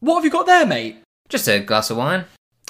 What have you got there, mate? Just a glass of wine.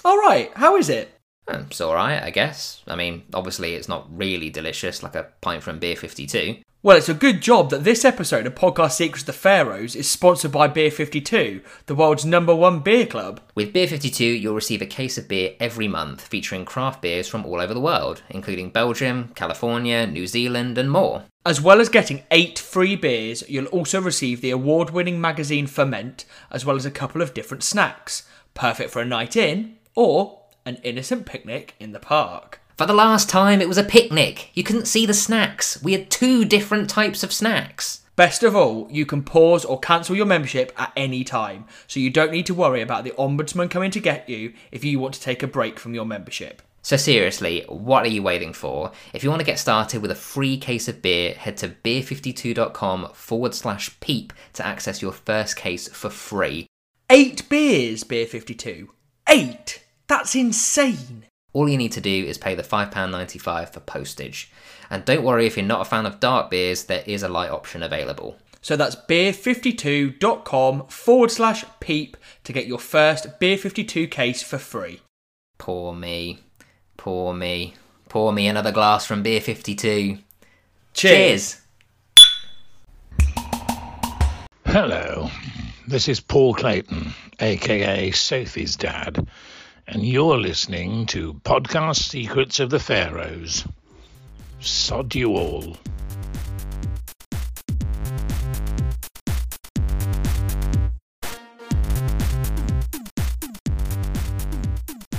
All right, how is it? Um, It's alright, I guess. I mean, obviously, it's not really delicious like a pint from Beer 52. Well, it's a good job that this episode of Podcast Secrets of the Pharaohs is sponsored by Beer 52, the world's number one beer club. With Beer 52, you'll receive a case of beer every month featuring craft beers from all over the world, including Belgium, California, New Zealand, and more. As well as getting eight free beers, you'll also receive the award winning magazine Ferment, as well as a couple of different snacks. Perfect for a night in or an innocent picnic in the park. For the last time, it was a picnic. You couldn't see the snacks. We had two different types of snacks. Best of all, you can pause or cancel your membership at any time, so you don't need to worry about the Ombudsman coming to get you if you want to take a break from your membership. So, seriously, what are you waiting for? If you want to get started with a free case of beer, head to beer52.com forward slash peep to access your first case for free. Eight beers, Beer 52. Eight? That's insane. All you need to do is pay the £5.95 for postage. And don't worry if you're not a fan of dark beers, there is a light option available. So that's beer52.com forward slash peep to get your first Beer 52 case for free. Poor me. Poor me. Pour me another glass from Beer 52. Cheers! Hello, this is Paul Clayton, aka Sophie's dad, and you're listening to Podcast Secrets of the Pharaohs. Sod you all.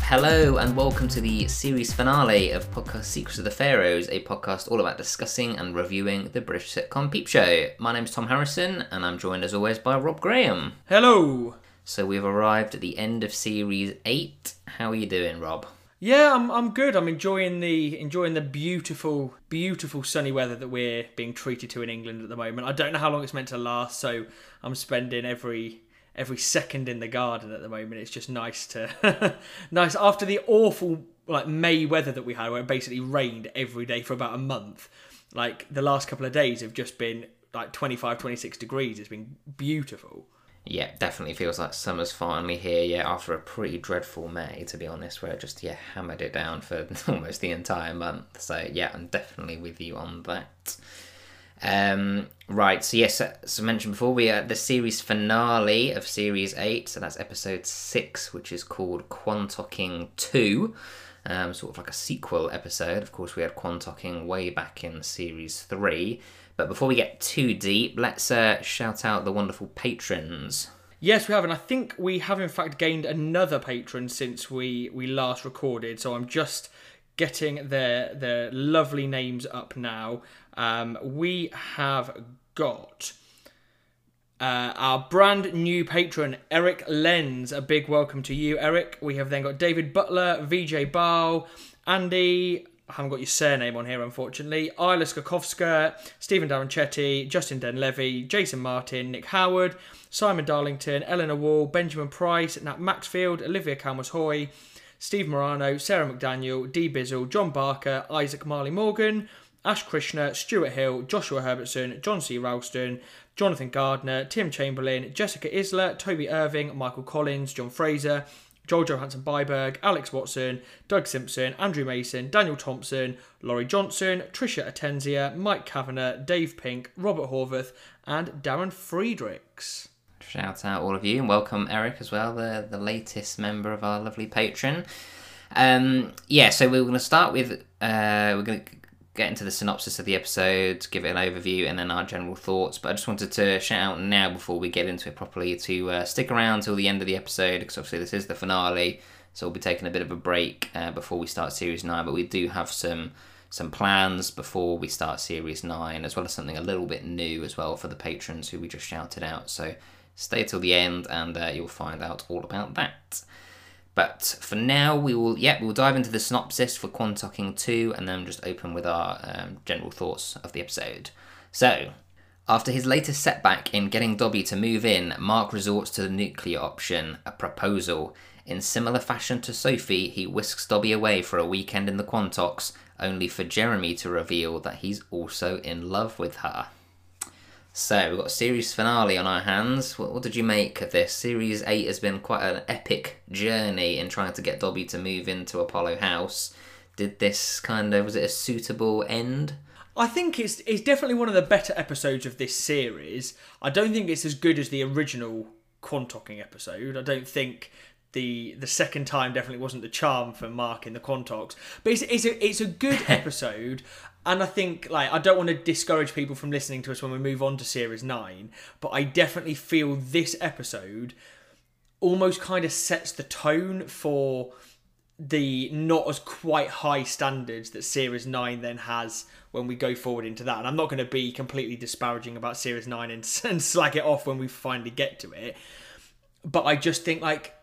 Hello and welcome to the series finale of Podcast Secrets of the Pharaohs, a podcast all about discussing and reviewing the British sitcom Peep Show. My name's Tom Harrison and I'm joined as always by Rob Graham. Hello. So we've arrived at the end of series 8. How are you doing, Rob? Yeah, I'm I'm good. I'm enjoying the enjoying the beautiful beautiful sunny weather that we're being treated to in England at the moment. I don't know how long it's meant to last, so I'm spending every every second in the garden at the moment. It's just nice to nice after the awful like May weather that we had where it basically rained every day for about a month. Like the last couple of days have just been like 25 26 degrees. It's been beautiful. Yeah, definitely feels like summer's finally here. Yeah, after a pretty dreadful May, to be honest, where it just yeah hammered it down for almost the entire month. So yeah, I'm definitely with you on that. Um, right, so yes, as I mentioned before, we are at the series finale of series eight. So that's episode six, which is called Quantocking Two. Um, sort of like a sequel episode. Of course, we had Quantocking way back in series three. But before we get too deep, let's uh, shout out the wonderful patrons. Yes, we have, and I think we have in fact gained another patron since we we last recorded. So I'm just getting their their lovely names up now. Um, we have got uh, our brand new patron Eric Lenz. A big welcome to you, Eric. We have then got David Butler, VJ Bow, Andy. I haven't got your surname on here, unfortunately. Isla Skakowska, Stephen Daranchetti, Justin Den Levy, Jason Martin, Nick Howard, Simon Darlington, Eleanor Wall, Benjamin Price, Nat Maxfield, Olivia Calmus Hoy, Steve Morano, Sarah McDaniel, Dee Bizzle, John Barker, Isaac Marley Morgan, Ash Krishna, Stuart Hill, Joshua Herbertson, John C. Ralston, Jonathan Gardner, Tim Chamberlain, Jessica Isler, Toby Irving, Michael Collins, John Fraser, Joel Johansson Byberg, Alex Watson, Doug Simpson, Andrew Mason, Daniel Thompson, Laurie Johnson, Tricia Atenzia, Mike Kavanagh, Dave Pink, Robert Horvath, and Darren Friedrichs. Shout out all of you and welcome Eric as well, the, the latest member of our lovely patron. Um, yeah, so we're going to start with uh, we're going to get into the synopsis of the episode, give it an overview, and then our general thoughts. But I just wanted to shout out now before we get into it properly to uh, stick around till the end of the episode because obviously this is the finale, so we'll be taking a bit of a break uh, before we start series nine. But we do have some some plans before we start series nine, as well as something a little bit new as well for the patrons who we just shouted out. So stay till the end, and uh, you'll find out all about that. But for now, we will yeah we'll dive into the synopsis for Quantocking 2 and then just open with our um, general thoughts of the episode. So, after his latest setback in getting Dobby to move in, Mark resorts to the nuclear option, a proposal. In similar fashion to Sophie, he whisks Dobby away for a weekend in the Quantocks, only for Jeremy to reveal that he's also in love with her. So we've got a series finale on our hands. What, what did you make of this? Series eight has been quite an epic journey in trying to get Dobby to move into Apollo House. Did this kind of was it a suitable end? I think it's it's definitely one of the better episodes of this series. I don't think it's as good as the original Quantocking episode. I don't think the the second time definitely wasn't the charm for Mark in the Quantocks. But it's it's a it's a good episode. And I think like I don't want to discourage people from listening to us when we move on to series 9, but I definitely feel this episode almost kind of sets the tone for the not as quite high standards that Series 9 then has when we go forward into that. And I'm not going to be completely disparaging about Series 9 and, and slag it off when we finally get to it. But I just think, like,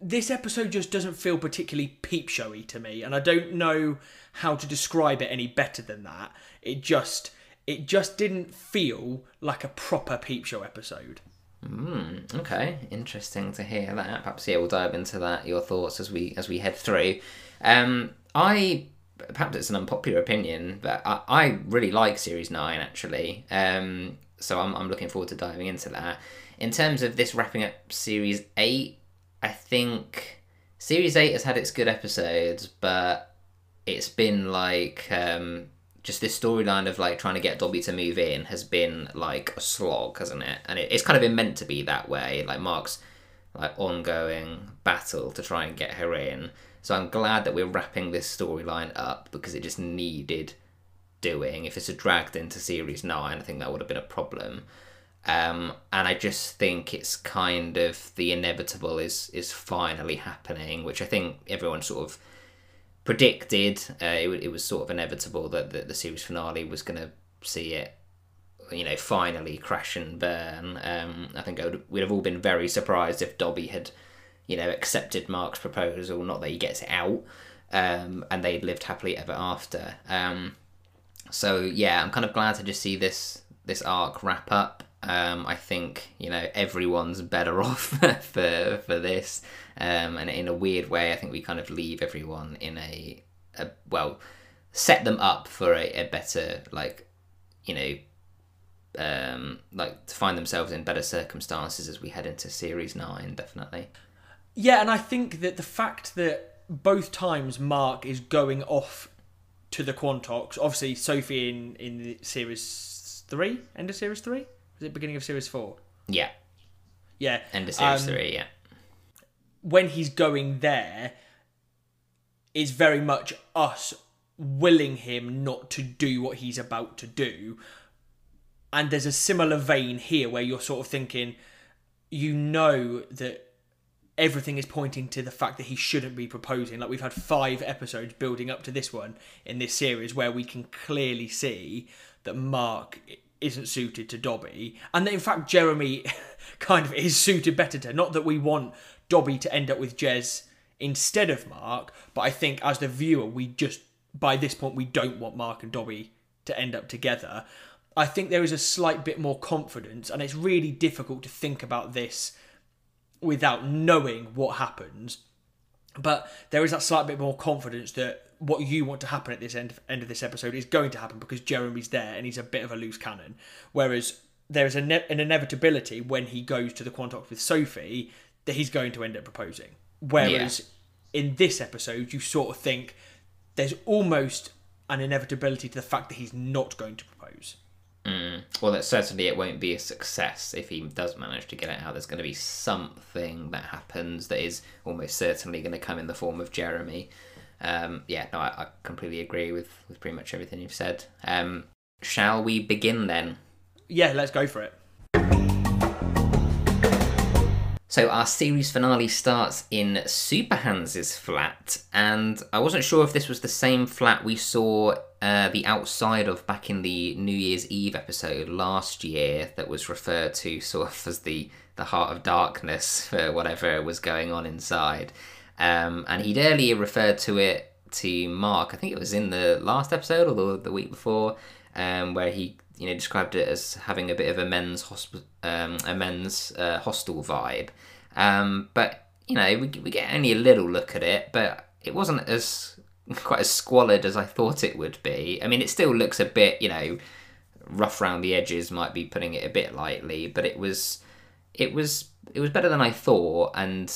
this episode just doesn't feel particularly peep showy to me. And I don't know how to describe it any better than that. It just. It just didn't feel like a proper peep show episode. Mm, okay, interesting to hear that. Perhaps yeah, we'll dive into that. Your thoughts as we as we head through. Um, I perhaps it's an unpopular opinion, but I, I really like Series Nine actually. Um, so I'm I'm looking forward to diving into that. In terms of this wrapping up Series Eight, I think Series Eight has had its good episodes, but it's been like um, just this storyline of like trying to get Dobby to move in has been like a slog, hasn't it? And it, it's kind of been meant to be that way. Like Mark's like ongoing battle to try and get her in. So I'm glad that we're wrapping this storyline up because it just needed doing. If it's dragged into series nine, I think that would have been a problem. Um, and I just think it's kind of the inevitable is is finally happening, which I think everyone sort of predicted. Uh, it, it was sort of inevitable that the, series finale was going to see it, you know, finally crash and burn. Um, I think would, we'd have all been very surprised if Dobby had, you know, accepted Mark's proposal, not that he gets out, um, and they'd lived happily ever after. Um, so yeah, I'm kind of glad to just see this this arc wrap up. Um, I think you know everyone's better off for for this, um, and in a weird way, I think we kind of leave everyone in a, a well, set them up for a, a better like, you know, um, like to find themselves in better circumstances as we head into series nine. Definitely. Yeah, and I think that the fact that both times Mark is going off to the Quantocks, obviously Sophie in in the series three, end of series three, was it beginning of series four? Yeah. Yeah. End of series Um, three. Yeah. when he's going there is very much us willing him not to do what he's about to do. And there's a similar vein here where you're sort of thinking, you know that everything is pointing to the fact that he shouldn't be proposing. Like we've had five episodes building up to this one in this series where we can clearly see that Mark isn't suited to Dobby, and that in fact Jeremy kind of is suited better to. Not that we want Dobby to end up with Jez instead of Mark, but I think as the viewer we just by this point we don't want Mark and Dobby to end up together. I think there is a slight bit more confidence, and it's really difficult to think about this without knowing what happens. But there is that slight bit more confidence that what you want to happen at this end end of this episode is going to happen because Jeremy's there and he's a bit of a loose cannon. Whereas there is ne- an inevitability when he goes to the Quantocks with Sophie that he's going to end up proposing. Whereas in this episode, you sort of think there's almost an inevitability to the fact that he's not going to propose. Mm. Well, that certainly it won't be a success if he does manage to get it out. There's going to be something that happens that is almost certainly going to come in the form of Jeremy. Um, yeah, no, I, I completely agree with, with pretty much everything you've said. Um, shall we begin then? Yeah, let's go for it. So our series finale starts in Super Hans' flat, and I wasn't sure if this was the same flat we saw uh, the outside of back in the New Year's Eve episode last year that was referred to sort of as the, the heart of darkness for whatever was going on inside. Um, and he'd earlier referred to it to Mark, I think it was in the last episode or the, the week before, um, where he you know described it as having a bit of a men's hosp- um, a men's uh, hostel vibe. Um, but you know we, we get only a little look at it, but it wasn't as quite as squalid as I thought it would be. I mean, it still looks a bit you know rough around the edges might be putting it a bit lightly, but it was it was it was better than I thought, and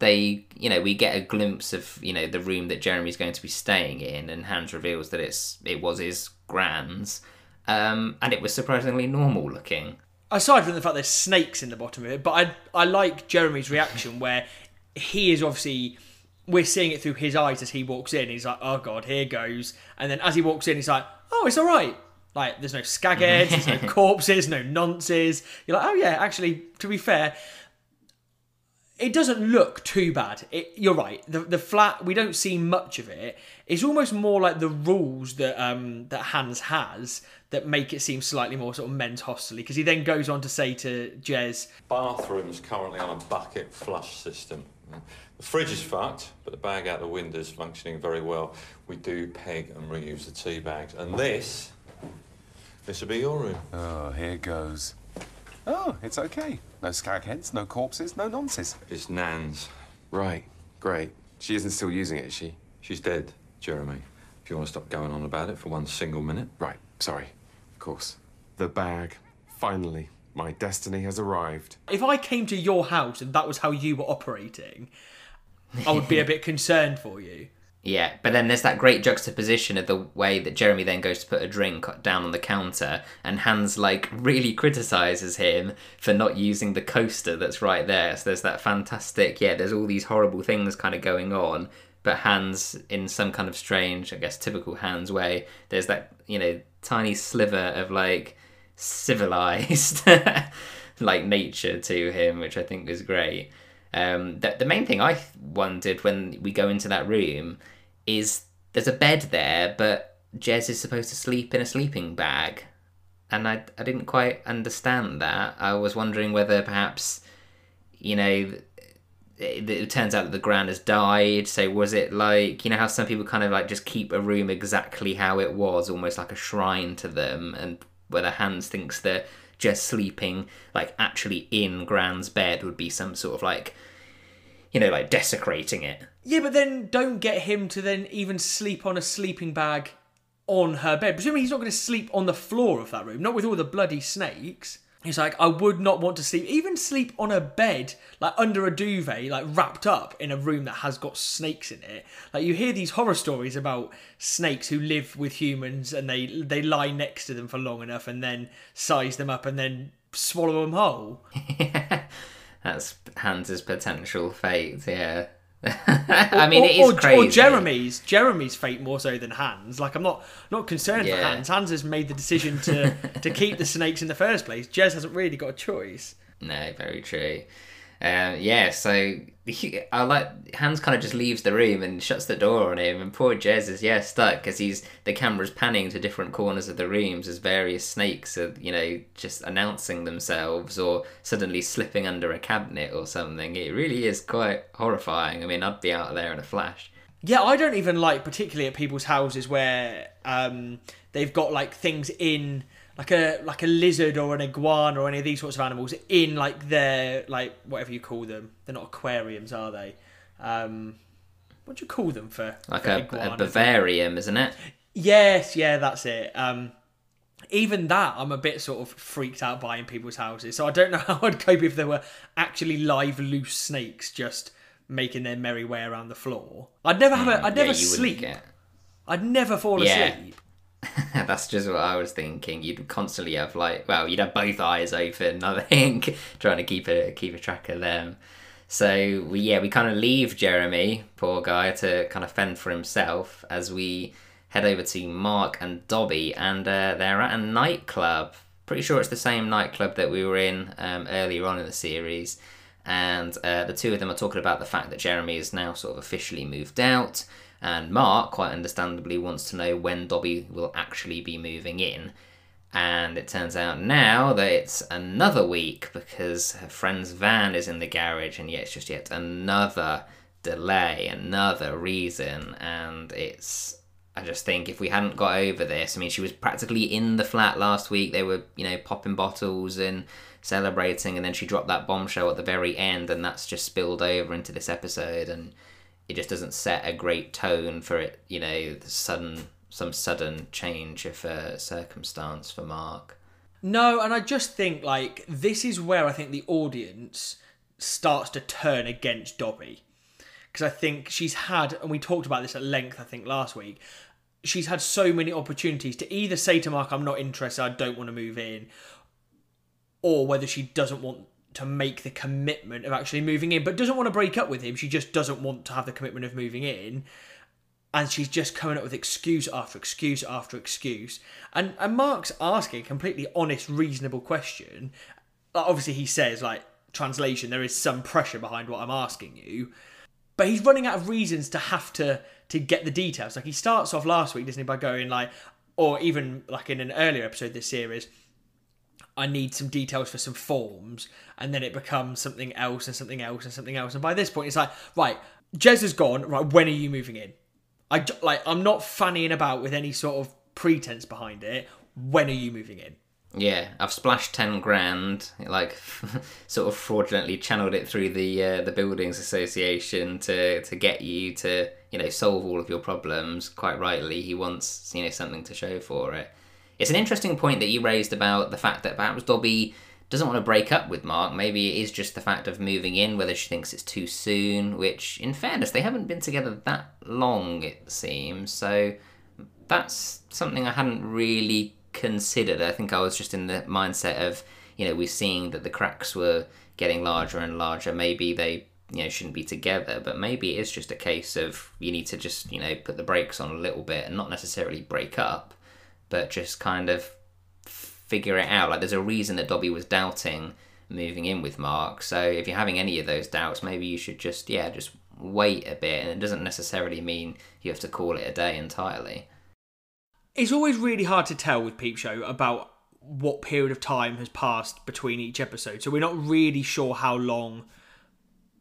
they you know we get a glimpse of you know the room that Jeremy's going to be staying in, and Hans reveals that it's it was his grand's, um, and it was surprisingly normal looking. aside from the fact there's snakes in the bottom of it, but I I like Jeremy's reaction where he is obviously we're seeing it through his eyes as he walks in. He's like, "Oh God, here goes," and then as he walks in, he's like, "Oh, it's all right." Like there's no skagheads, there's no corpses, no nonces. You're like, "Oh yeah, actually, to be fair." It doesn't look too bad. It, you're right. The the flat we don't see much of it. It's almost more like the rules that um that Hans has that make it seem slightly more sort of men's hostily because he then goes on to say to Jez, Bathroom's currently on a bucket flush system. The fridge is fucked, but the bag out the window is functioning very well. We do peg and reuse the tea bags. And this, this will be your room. Oh, here goes. Oh, it's okay. No skagheads, no corpses, no nonsense. It's Nan's. Right, great. She isn't still using it, is she? She's dead, Jeremy. If you want to stop going on about it for one single minute. Right, sorry. Of course. The bag. Finally, my destiny has arrived. if I came to your house and that was how you were operating, I would be a bit concerned for you. Yeah, but then there's that great juxtaposition of the way that Jeremy then goes to put a drink down on the counter, and Hans like really criticizes him for not using the coaster that's right there. So there's that fantastic, yeah. There's all these horrible things kind of going on, but Hans, in some kind of strange, I guess, typical Hans way, there's that you know tiny sliver of like civilized like nature to him, which I think was great. Um, the, the main thing I wondered when we go into that room is there's a bed there, but Jez is supposed to sleep in a sleeping bag. And I, I didn't quite understand that. I was wondering whether perhaps, you know, it, it turns out that the grand has died. So was it like, you know, how some people kind of like just keep a room exactly how it was, almost like a shrine to them, and whether Hans thinks that just sleeping like actually in Grand's bed would be some sort of like you know like desecrating it. Yeah, but then don't get him to then even sleep on a sleeping bag on her bed. Presumably he's not going to sleep on the floor of that room, not with all the bloody snakes. He's like, I would not want to sleep, even sleep on a bed, like under a duvet, like wrapped up in a room that has got snakes in it. Like you hear these horror stories about snakes who live with humans and they they lie next to them for long enough and then size them up and then swallow them whole. That's Hans's potential fate. Yeah. I mean, or, it is or, crazy. Or Jeremy's Jeremy's fate more so than Hans. Like I'm not not concerned for Hans. Hans has made the decision to to keep the snakes in the first place. Jez hasn't really got a choice. No, very true. Um, yeah, so he, I like Hans kind of just leaves the room and shuts the door on him, and poor Jez is yeah stuck because he's the camera's panning to different corners of the rooms as various snakes are you know just announcing themselves or suddenly slipping under a cabinet or something. It really is quite horrifying. I mean, I'd be out of there in a flash. Yeah, I don't even like particularly at people's houses where um, they've got like things in like a like a lizard or an iguana or any of these sorts of animals in like their like whatever you call them. They're not aquariums, are they? Um, what do you call them for? Like for a, a? vivarium, isn't it? Yes, yeah, that's it. Um, even that, I'm a bit sort of freaked out by in people's houses. So I don't know how I'd cope if there were actually live loose snakes just making their merry way around the floor. I'd never have a. I'd Mm, Yeah, never sleep. I'd never fall Yeah. asleep. That's just what I was thinking. You'd constantly have like, well, you'd have both eyes open. I think trying to keep a keep a track of them. So we, yeah, we kind of leave Jeremy, poor guy, to kind of fend for himself as we head over to Mark and Dobby, and uh, they're at a nightclub. Pretty sure it's the same nightclub that we were in um, earlier on in the series. And uh, the two of them are talking about the fact that Jeremy is now sort of officially moved out, and Mark, quite understandably, wants to know when Dobby will actually be moving in. And it turns out now that it's another week because her friend's van is in the garage, and yet it's just yet another delay, another reason. And it's, I just think if we hadn't got over this, I mean, she was practically in the flat last week. They were, you know, popping bottles and celebrating, and then she dropped that bombshell at the very end, and that's just spilled over into this episode. And it just doesn't set a great tone for it, you know, the sudden some sudden change of uh, circumstance for Mark. No, and I just think like this is where I think the audience starts to turn against Dobby. Because I think she's had, and we talked about this at length, I think, last week. She's had so many opportunities to either say to Mark, I'm not interested, I don't want to move in, or whether she doesn't want to make the commitment of actually moving in, but doesn't want to break up with him. She just doesn't want to have the commitment of moving in. And she's just coming up with excuse after excuse after excuse. And and Mark's asking a completely honest, reasonable question. Obviously, he says, like, translation, there is some pressure behind what I'm asking you. But he's running out of reasons to have to to get the details. Like he starts off last week, doesn't he, by going like, or even like in an earlier episode this series, I need some details for some forms, and then it becomes something else and something else and something else. And by this point, it's like, right, Jez is gone. Right, when are you moving in? I like, I'm not fannying about with any sort of pretense behind it. When are you moving in? Yeah, I've splashed ten grand, like sort of fraudulently channeled it through the uh, the buildings association to to get you to you know solve all of your problems. Quite rightly, he wants you know something to show for it. It's an interesting point that you raised about the fact that perhaps Dobby doesn't want to break up with Mark. Maybe it is just the fact of moving in, whether she thinks it's too soon. Which, in fairness, they haven't been together that long, it seems. So that's something I hadn't really considered. I think I was just in the mindset of, you know, we're seeing that the cracks were getting larger and larger. Maybe they, you know, shouldn't be together, but maybe it is just a case of you need to just, you know, put the brakes on a little bit and not necessarily break up, but just kind of figure it out. Like there's a reason that Dobby was doubting moving in with Mark. So if you're having any of those doubts, maybe you should just, yeah, just wait a bit. And it doesn't necessarily mean you have to call it a day entirely. It's always really hard to tell with Peep Show about what period of time has passed between each episode. So we're not really sure how long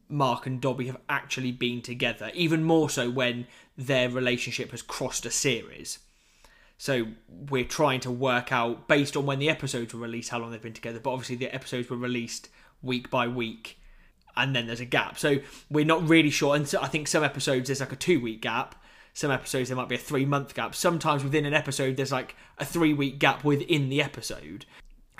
Mark and Dobby have actually been together, even more so when their relationship has crossed a series. So we're trying to work out, based on when the episodes were released, how long they've been together. But obviously, the episodes were released week by week, and then there's a gap. So we're not really sure. And so I think some episodes there's like a two week gap. Some episodes there might be a three month gap. Sometimes within an episode there's like a three week gap within the episode.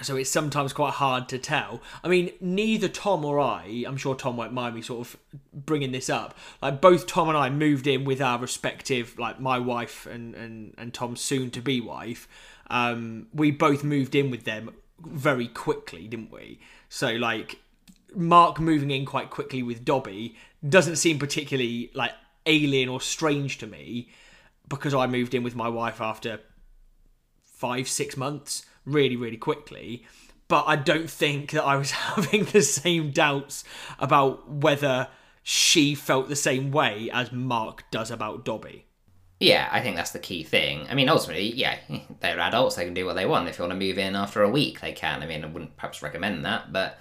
So it's sometimes quite hard to tell. I mean, neither Tom or I, I'm sure Tom won't mind me sort of bringing this up. Like both Tom and I moved in with our respective, like my wife and and and Tom's soon to be wife. Um, we both moved in with them very quickly, didn't we? So like Mark moving in quite quickly with Dobby doesn't seem particularly like alien or strange to me because I moved in with my wife after five, six months, really, really quickly. But I don't think that I was having the same doubts about whether she felt the same way as Mark does about Dobby. Yeah, I think that's the key thing. I mean, ultimately, yeah, they're adults; they can do what they want. If you want to move in after a week, they can. I mean, I wouldn't perhaps recommend that, but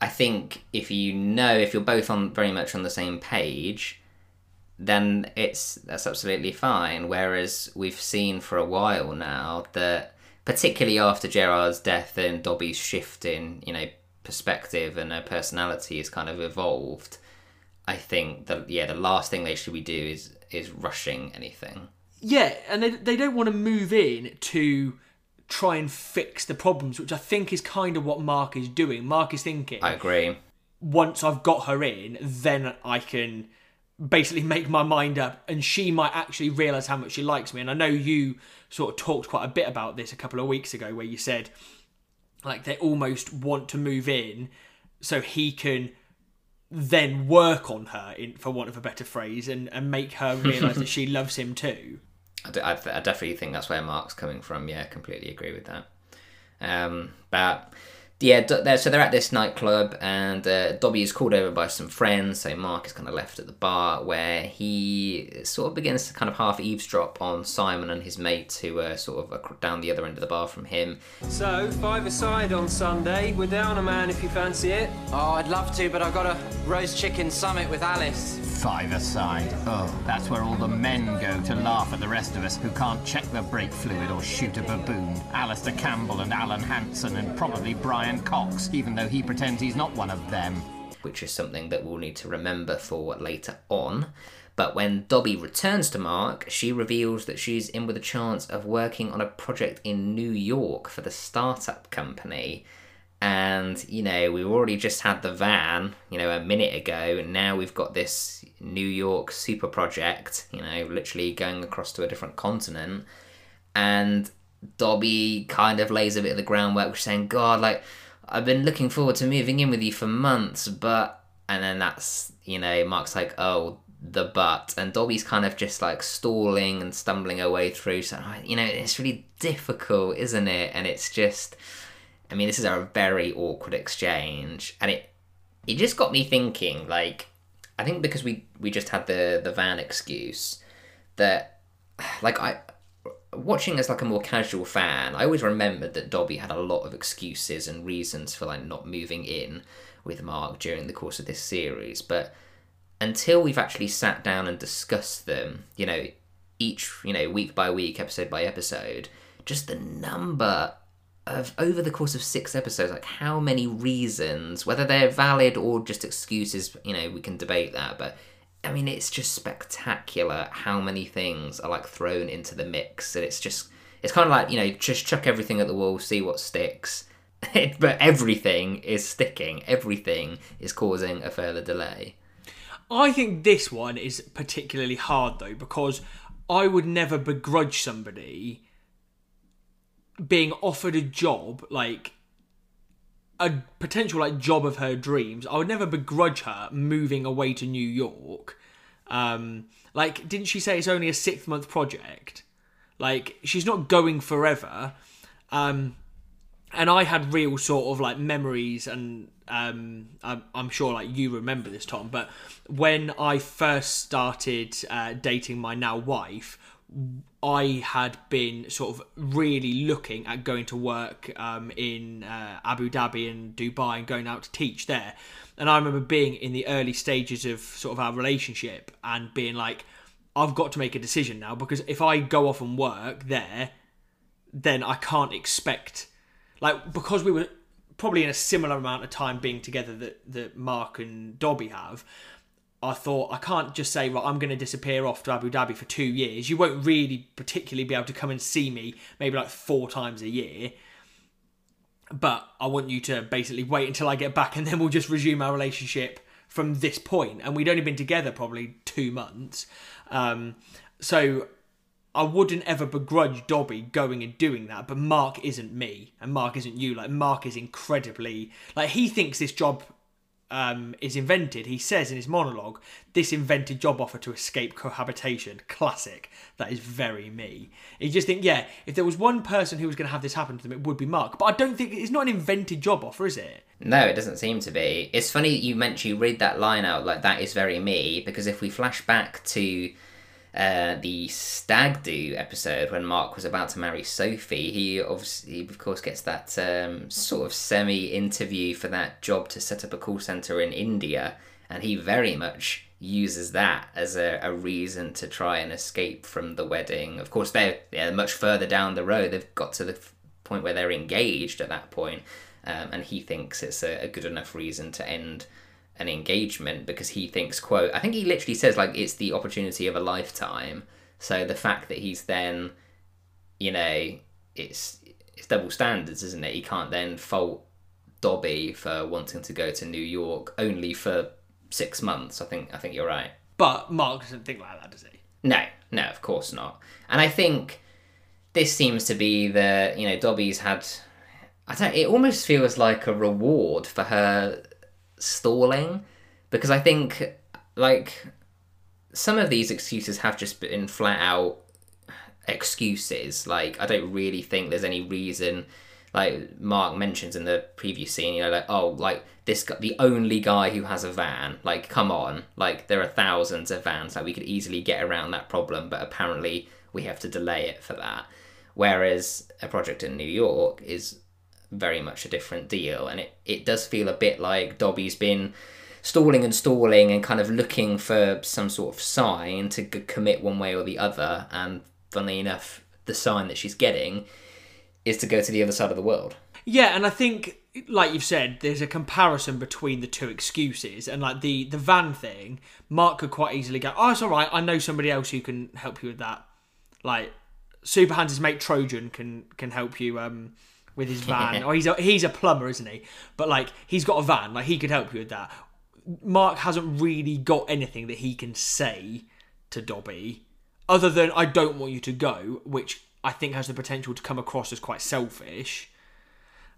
I think if you know, if you're both on very much on the same page, then it's that's absolutely fine. Whereas we've seen for a while now that, particularly after Gerard's death and Dobby's shift in, you know, perspective and her personality has kind of evolved. I think that yeah, the last thing they should be do is is rushing anything. Yeah, and they, they don't want to move in to try and fix the problems, which I think is kind of what Mark is doing. Mark is thinking, I agree. once I've got her in, then I can basically make my mind up and she might actually realize how much she likes me and i know you sort of talked quite a bit about this a couple of weeks ago where you said like they almost want to move in so he can then work on her in for want of a better phrase and, and make her realize that she loves him too I, d- I, th- I definitely think that's where Mark's coming from. Yeah, completely agree with that. Um, but yeah, they're, so they're at this nightclub, and uh, Dobby is called over by some friends. So Mark is kind of left at the bar, where he sort of begins to kind of half eavesdrop on Simon and his mates, who are sort of down the other end of the bar from him. So, five aside on Sunday. We're down a man if you fancy it. Oh, I'd love to, but I've got a roast chicken summit with Alice. Five aside. Oh, that's where all the men go to laugh at the rest of us who can't check the brake fluid or shoot a baboon. Alastair Campbell and Alan Hansen and probably Brian Cox, even though he pretends he's not one of them. which is something that we'll need to remember for later on. But when Dobby returns to Mark, she reveals that she's in with a chance of working on a project in New York for the startup company. And, you know, we've already just had the van, you know, a minute ago, and now we've got this New York super project, you know, literally going across to a different continent. And Dobby kind of lays a bit of the groundwork, saying, God, like, I've been looking forward to moving in with you for months, but. And then that's, you know, Mark's like, oh, the but. And Dobby's kind of just like stalling and stumbling her way through. So, you know, it's really difficult, isn't it? And it's just. I mean, this is a very awkward exchange. And it. It just got me thinking, like, I think because we we just had the the van excuse that like I watching as like a more casual fan, I always remembered that Dobby had a lot of excuses and reasons for like not moving in with Mark during the course of this series, but until we've actually sat down and discussed them, you know, each, you know, week by week, episode by episode, just the number of over the course of six episodes, like how many reasons, whether they're valid or just excuses, you know, we can debate that, but I mean, it's just spectacular how many things are like thrown into the mix, and it's just it's kind of like you know just chuck everything at the wall, see what sticks. but everything is sticking. Everything is causing a further delay. I think this one is particularly hard though because I would never begrudge somebody being offered a job like a potential like job of her dreams. I would never begrudge her moving away to New York. Um, like, didn't she say it's only a six month project? Like, she's not going forever. Um, and I had real sort of like memories, and um, I'm, I'm sure like you remember this, Tom. But when I first started uh, dating my now wife, I had been sort of really looking at going to work um, in uh, Abu Dhabi and Dubai and going out to teach there. And I remember being in the early stages of sort of our relationship and being like, I've got to make a decision now because if I go off and work there, then I can't expect, like, because we were probably in a similar amount of time being together that, that Mark and Dobby have. I thought I can't just say, right, I'm going to disappear off to Abu Dhabi for two years. You won't really particularly be able to come and see me maybe like four times a year. But I want you to basically wait until I get back and then we'll just resume our relationship from this point. And we'd only been together probably two months. Um, so I wouldn't ever begrudge Dobby going and doing that, but Mark isn't me, and Mark isn't you. Like Mark is incredibly like he thinks this job um, is invented. He says in his monologue, "This invented job offer to escape cohabitation." Classic. That is very me. You just think, yeah, if there was one person who was going to have this happen to them, it would be Mark. But I don't think it's not an invented job offer, is it? No, it doesn't seem to be. It's funny you mentioned you read that line out like that is very me because if we flash back to uh, the stag do episode when Mark was about to marry Sophie, he obviously, of course, gets that um, sort of semi interview for that job to set up a call center in India, and he very much uses that as a, a reason to try and escape from the wedding. Of course, they're, they're much further down the road, they've got to the point where they're engaged at that point, um, and he thinks it's a, a good enough reason to end an engagement because he thinks quote i think he literally says like it's the opportunity of a lifetime. So the fact that he's then you know it's it's double standards isn't it? He can't then fault dobby for wanting to go to new york only for six months. I think i think you're right. But Mark doesn't think like that, does he? no no of course not. And i think this seems to be the you know dobby's had i don't it almost feels like a reward for her stalling because I think like some of these excuses have just been flat out excuses. Like I don't really think there's any reason. Like Mark mentions in the previous scene, you know, like oh, like this the only guy who has a van. Like come on, like there are thousands of vans. Like we could easily get around that problem, but apparently we have to delay it for that. Whereas a project in New York is very much a different deal, and it it does feel a bit like Dobby's been stalling and stalling and kind of looking for some sort of sign to g- commit one way or the other. And funnily enough, the sign that she's getting is to go to the other side of the world. Yeah, and I think, like you've said, there's a comparison between the two excuses, and like the the van thing, Mark could quite easily go, "Oh, it's all right. I know somebody else who can help you with that." Like Super Hans' mate Trojan can can help you um with his van. or he's a, he's a plumber, isn't he? But like he's got a van, like he could help you with that. Mark hasn't really got anything that he can say to Dobby other than I don't want you to go, which I think has the potential to come across as quite selfish.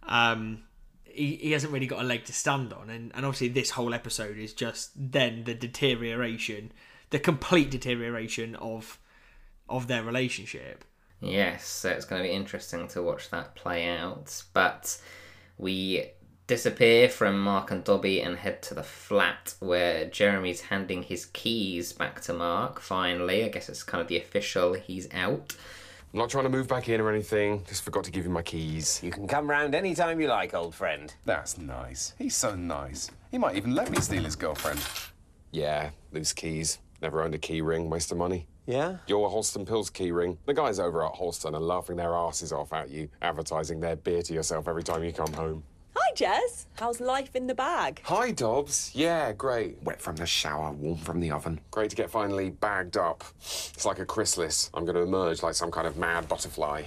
Um, he, he hasn't really got a leg to stand on, and, and obviously this whole episode is just then the deterioration, the complete deterioration of of their relationship. Yes, so it's going to be interesting to watch that play out. But we disappear from Mark and Dobby and head to the flat where Jeremy's handing his keys back to Mark. Finally, I guess it's kind of the official he's out. I'm not trying to move back in or anything. Just forgot to give you my keys. You can come round any time you like, old friend. That's nice. He's so nice. He might even let me steal his girlfriend. Yeah, loose keys. Never owned a key ring. Waste of money. Yeah? Your Holsten Pils key ring. The guys over at Holsten are laughing their asses off at you, advertising their beer to yourself every time you come home. Hi, Jez. How's life in the bag? Hi, Dobbs. Yeah, great. Wet from the shower, warm from the oven. Great to get finally bagged up. It's like a chrysalis. I'm going to emerge like some kind of mad butterfly.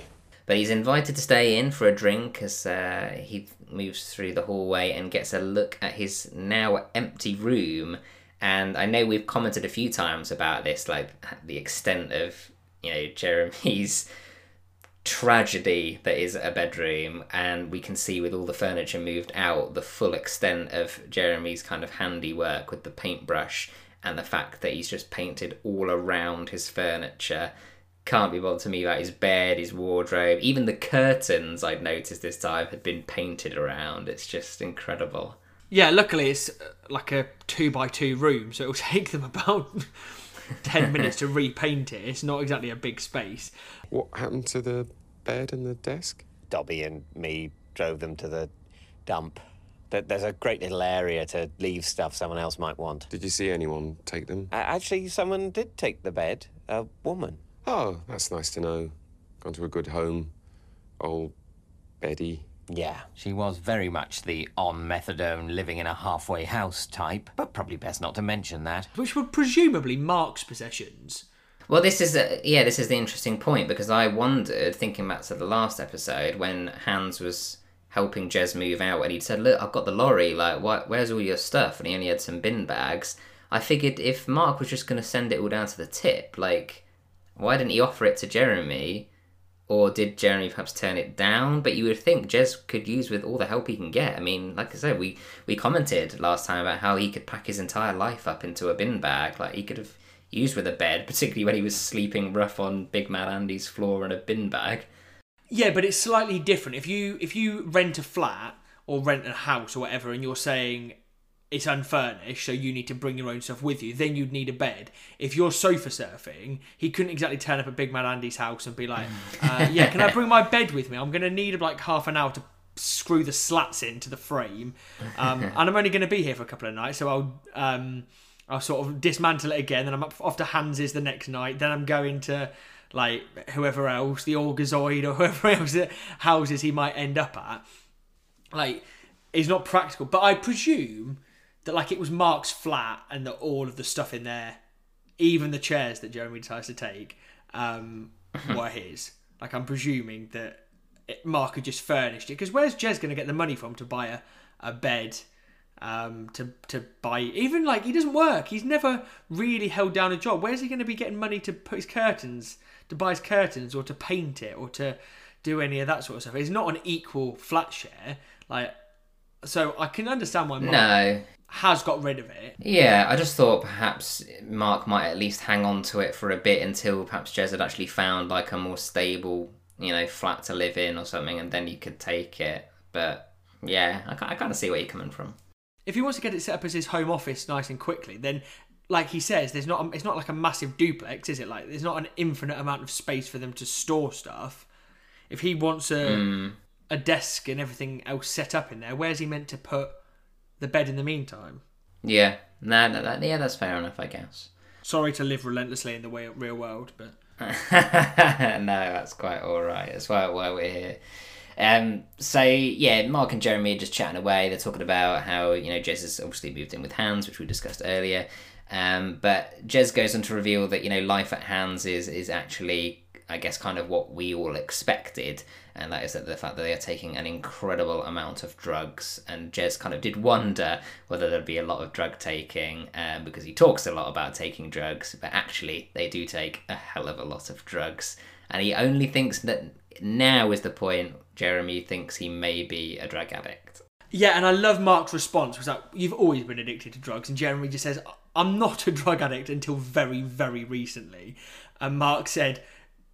But he's invited to stay in for a drink as uh, he moves through the hallway and gets a look at his now empty room. And I know we've commented a few times about this, like the extent of you know Jeremy's tragedy that is a bedroom, and we can see with all the furniture moved out the full extent of Jeremy's kind of handiwork with the paintbrush and the fact that he's just painted all around his furniture. Can't be bothered to me about his bed, his wardrobe, even the curtains I'd noticed this time had been painted around. It's just incredible. Yeah, luckily it's uh, like a two by two room, so it'll take them about ten minutes to repaint it. It's not exactly a big space. What happened to the bed and the desk? Dobby and me drove them to the dump. There's a great little area to leave stuff someone else might want. Did you see anyone take them? A- Actually, someone did take the bed. A woman. Oh, that's nice to know. Gone to a good home. Old Betty. Yeah. She was very much the on methadone, living in a halfway house type, but probably best not to mention that. Which were presumably Mark's possessions. Well, this is a, yeah, this is the interesting point because I wondered, thinking back to the last episode when Hans was helping Jez move out, and he'd said, "Look, I've got the lorry. Like, what? Where's all your stuff?" And he only had some bin bags. I figured if Mark was just going to send it all down to the tip, like, why didn't he offer it to Jeremy? Or did Jeremy perhaps turn it down? But you would think Jez could use with all the help he can get. I mean, like I said, we, we commented last time about how he could pack his entire life up into a bin bag. Like he could have used with a bed, particularly when he was sleeping rough on Big Man Andy's floor in a bin bag. Yeah, but it's slightly different. If you if you rent a flat or rent a house or whatever, and you're saying it's unfurnished, so you need to bring your own stuff with you, then you'd need a bed. If you're sofa surfing, he couldn't exactly turn up at Big Man Andy's house and be like, uh, "Yeah, can I bring my bed with me? I'm going to need like half an hour to screw the slats into the frame, um, and I'm only going to be here for a couple of nights, so I'll." Um, I'll sort of dismantle it again, then I'm up off to Hans's the next night. Then I'm going to like whoever else, the Orgazoid or whoever else houses he might end up at. Like, is not practical. But I presume that like it was Mark's flat and that all of the stuff in there, even the chairs that Jeremy decides to take, um, were his. Like I'm presuming that it, Mark had just furnished it because where's Jez going to get the money from to buy a, a bed? um, to to buy. Even like he doesn't work. He's never really held down a job. Where's he going to be getting money to put his curtains, to buy his curtains, or to paint it, or to do any of that sort of stuff? It's not an equal flat share. Like, so I can understand why Mark No. has got rid of it. Yeah, I just thought perhaps Mark might at least hang on to it for a bit until perhaps Jez had actually found like a more stable, you know, flat to live in or something, and then he could take it. But yeah, I, I kind of see where you're coming from. If he wants to get it set up as his home office nice and quickly, then like he says, there's not a, it's not like a massive duplex, is it? Like there's not an infinite amount of space for them to store stuff. If he wants a Mm. A desk and everything else set up in there, where's he meant to put the bed in the meantime? Yeah, nah, nah, nah, yeah, that's fair enough, I guess. Sorry to live relentlessly in the way real world, but no, that's quite all right. That's why why we're here. Um, so yeah, Mark and Jeremy are just chatting away. They're talking about how you know Jez has obviously moved in with Hans, which we discussed earlier. Um, but Jez goes on to reveal that you know life at Hans is is actually I guess kind of what we all expected, and that is that the fact that they are taking an incredible amount of drugs. And Jez kind of did wonder whether there'd be a lot of drug taking, um, because he talks a lot about taking drugs, but actually they do take a hell of a lot of drugs. And he only thinks that now is the point Jeremy thinks he may be a drug addict. Yeah, and I love Mark's response was like, "You've always been addicted to drugs," and Jeremy just says, "I'm not a drug addict until very, very recently." And Mark said,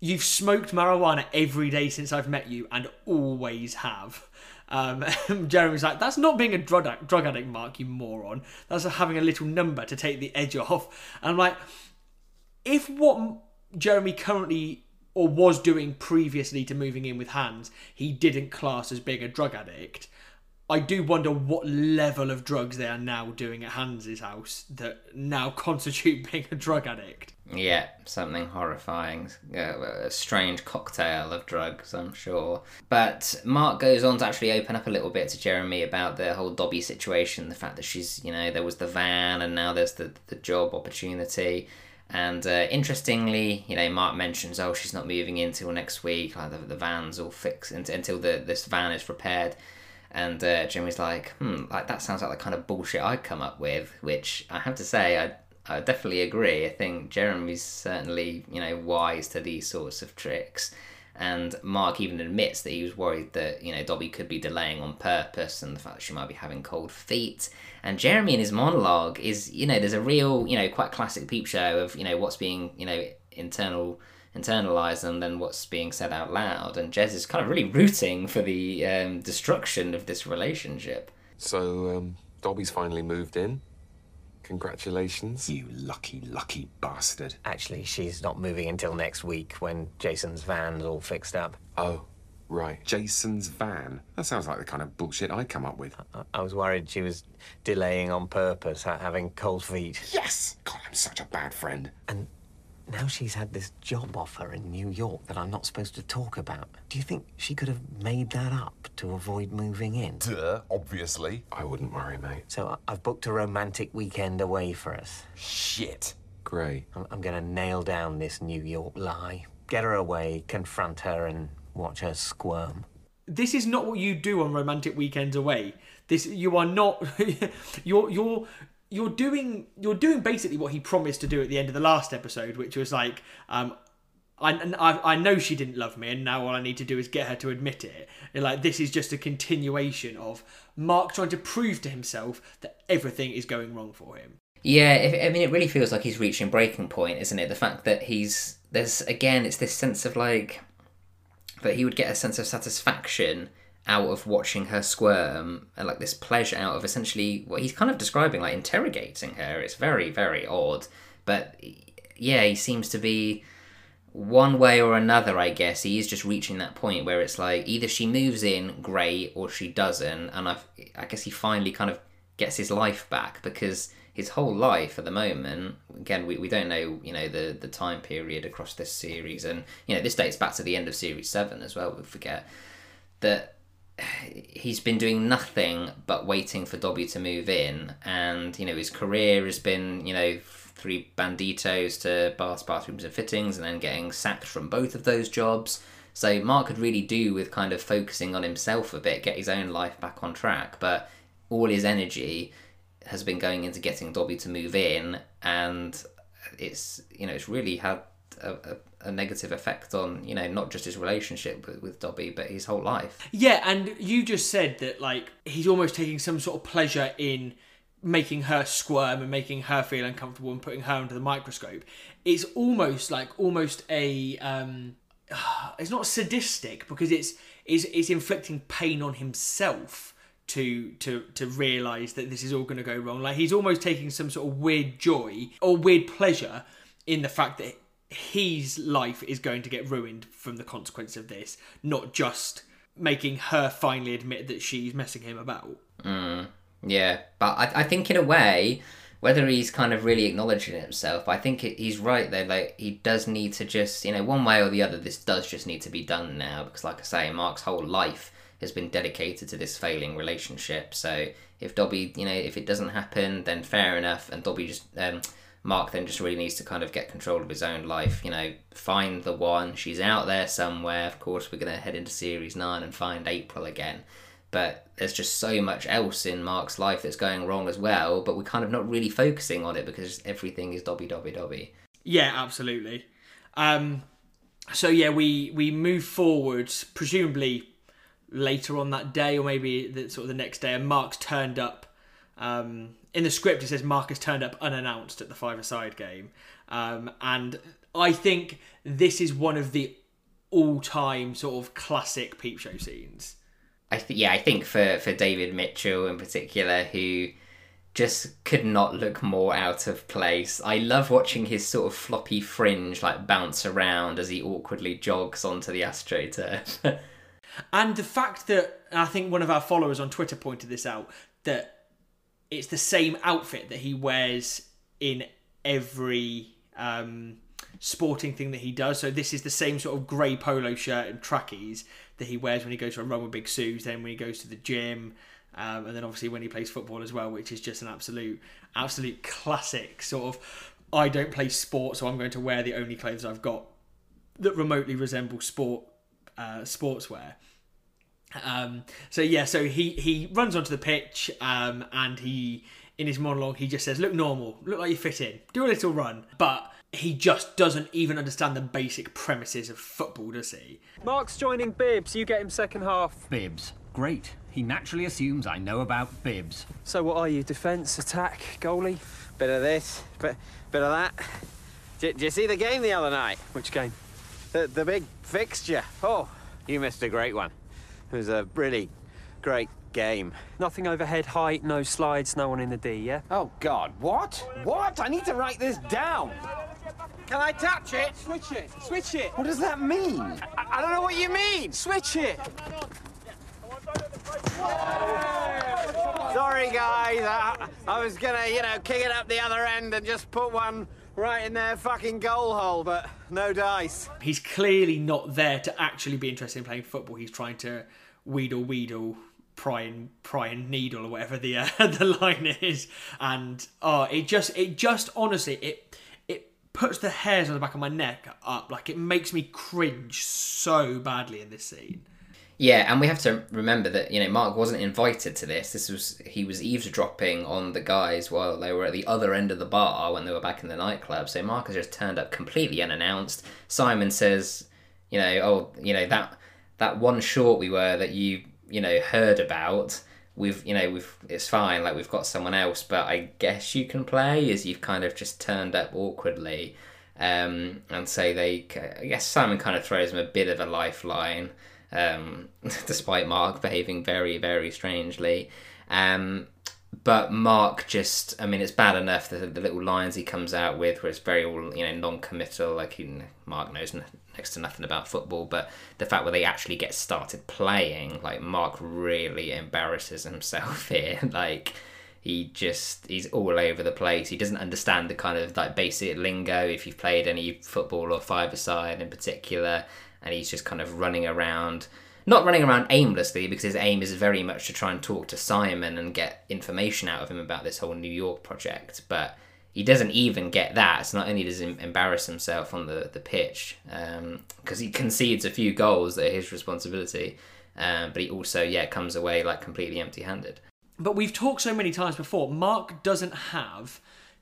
"You've smoked marijuana every day since I've met you, and always have." Um, Jeremy's like, "That's not being a drug addict, drug addict, Mark, you moron. That's having a little number to take the edge off." And I'm like, if what Jeremy currently or was doing previously to moving in with Hans, he didn't class as being a drug addict. I do wonder what level of drugs they are now doing at Hans's house that now constitute being a drug addict. Yeah, something horrifying. Uh, a strange cocktail of drugs, I'm sure. But Mark goes on to actually open up a little bit to Jeremy about the whole Dobby situation, the fact that she's, you know, there was the van and now there's the, the job opportunity. And uh, interestingly, you know, Mark mentions, oh, she's not moving in till next week. Like the, the van's all fixed until the this van is repaired. And uh, Jimmy's like, hmm, like that sounds like the kind of bullshit I'd come up with. Which I have to say, I I definitely agree. I think Jeremy's certainly you know wise to these sorts of tricks. And Mark even admits that he was worried that, you know, Dobby could be delaying on purpose and the fact that she might be having cold feet. And Jeremy in his monologue is, you know, there's a real, you know, quite classic peep show of, you know, what's being, you know, internal internalized and then what's being said out loud. And Jez is kind of really rooting for the um, destruction of this relationship. So, um, Dobby's finally moved in. Congratulations. You lucky, lucky bastard. Actually, she's not moving until next week when Jason's van's all fixed up. Oh, right. Jason's van. That sounds like the kind of bullshit I'd come up with. I, I was worried she was delaying on purpose, having cold feet. Yes! God, I'm such a bad friend. And now she's had this job offer in New York that I'm not supposed to talk about. Do you think she could have made that up to avoid moving in? Duh, obviously. I wouldn't worry, mate. So I- I've booked a romantic weekend away for us. Shit. Great. I'm, I'm going to nail down this New York lie, get her away, confront her, and watch her squirm. This is not what you do on romantic weekends away. This you are not. you're you're you're doing you're doing basically what he promised to do at the end of the last episode, which was like, um, I, I I know she didn't love me, and now all I need to do is get her to admit it. And like this is just a continuation of Mark trying to prove to himself that everything is going wrong for him. Yeah, if, I mean, it really feels like he's reaching breaking point, isn't it? The fact that he's there's again, it's this sense of like that he would get a sense of satisfaction out of watching her squirm and like this pleasure out of essentially what he's kind of describing like interrogating her. It's very very odd, but yeah, he seems to be one way or another. I guess he is just reaching that point where it's like either she moves in great or she doesn't, and I I guess he finally kind of gets his life back because his whole life at the moment again we, we don't know you know the the time period across this series and you know this dates back to the end of series 7 as well we forget that he's been doing nothing but waiting for Dobby to move in. And you know his career has been you know three banditos to baths bathrooms and fittings and then getting sacked from both of those jobs. So Mark could really do with kind of focusing on himself a bit get his own life back on track. But all his energy has been going into getting Dobby to move in, and it's you know it's really had a, a, a negative effect on you know not just his relationship with, with Dobby, but his whole life. Yeah, and you just said that like he's almost taking some sort of pleasure in making her squirm and making her feel uncomfortable and putting her under the microscope. It's almost like almost a um it's not sadistic because it's it's, it's inflicting pain on himself to to to realize that this is all going to go wrong like he's almost taking some sort of weird joy or weird pleasure in the fact that his life is going to get ruined from the consequence of this not just making her finally admit that she's messing him about Mm, yeah, but I, I think in a way, whether he's kind of really acknowledging himself, I think he's right though. Like he does need to just, you know, one way or the other, this does just need to be done now because, like I say, Mark's whole life has been dedicated to this failing relationship. So if Dobby, you know, if it doesn't happen, then fair enough. And Dobby just, um, Mark then just really needs to kind of get control of his own life. You know, find the one. She's out there somewhere. Of course, we're going to head into series nine and find April again. But there's just so much else in Mark's life that's going wrong as well. But we're kind of not really focusing on it because everything is Dobby, Dobby, Dobby. Yeah, absolutely. Um, so yeah, we we move forward, presumably later on that day, or maybe the, sort of the next day, and Mark's turned up. Um, in the script, it says Marcus turned up unannounced at the five-a-side game, um, and I think this is one of the all-time sort of classic peep show scenes. I th- yeah, I think for for David Mitchell in particular, who just could not look more out of place. I love watching his sort of floppy fringe like bounce around as he awkwardly jogs onto the astroturf. and the fact that I think one of our followers on Twitter pointed this out that it's the same outfit that he wears in every um, sporting thing that he does. So this is the same sort of grey polo shirt and trackies that he wears when he goes for a run with Big Suze, then when he goes to the gym, um, and then obviously when he plays football as well, which is just an absolute, absolute classic sort of. I don't play sport, so I'm going to wear the only clothes I've got that remotely resemble sport uh, sportswear. Um, so yeah, so he he runs onto the pitch um, and he in his monologue he just says, "Look normal, look like you fit in, do a little run," but he just doesn't even understand the basic premises of football, does he? Mark's joining Bibbs. You get him second half. Bibbs. Great. He naturally assumes I know about Bibbs. So what are you? Defence, attack, goalie? Bit of this, bit, bit of that. Did, did you see the game the other night? Which game? The, the big fixture. Oh, you missed a great one. It was a really great game. Nothing overhead height, no slides, no one in the D, yeah? Oh, God, what? What? I need to write this down. Can I touch it? Switch it. Switch it. What does that mean? I, I don't know what you mean. Switch it. Sorry, guys. I, I was gonna, you know, kick it up the other end and just put one right in their fucking goal hole, but no dice. He's clearly not there to actually be interested in playing football. He's trying to wheedle, wheedle, pry and pry and needle or whatever the uh, the line is, and oh, it just it just honestly it it puts the hairs on the back of my neck up. Like it makes me cringe so badly in this scene. Yeah, and we have to remember that you know Mark wasn't invited to this. This was he was eavesdropping on the guys while they were at the other end of the bar when they were back in the nightclub. So Mark has just turned up completely unannounced. Simon says, you know, oh, you know that that one short we were that you you know heard about. We've you know we've it's fine. Like we've got someone else, but I guess you can play as you've kind of just turned up awkwardly. Um, and so they, I guess Simon kind of throws him a bit of a lifeline um, despite Mark behaving very, very strangely. Um, but Mark just, I mean, it's bad enough that the little lines he comes out with, where it's very all, you know, non-committal. Like he, Mark knows next to nothing about football, but the fact where they actually get started playing, like Mark really embarrasses himself here. like he just he's all over the place. He doesn't understand the kind of like basic lingo if you've played any football or five-a-side in particular and he's just kind of running around not running around aimlessly because his aim is very much to try and talk to Simon and get information out of him about this whole New York project, but he doesn't even get that. So not only does he embarrass himself on the, the pitch, because um, he concedes a few goals that are his responsibility, um, but he also, yeah, comes away like completely empty handed. But we've talked so many times before, Mark doesn't have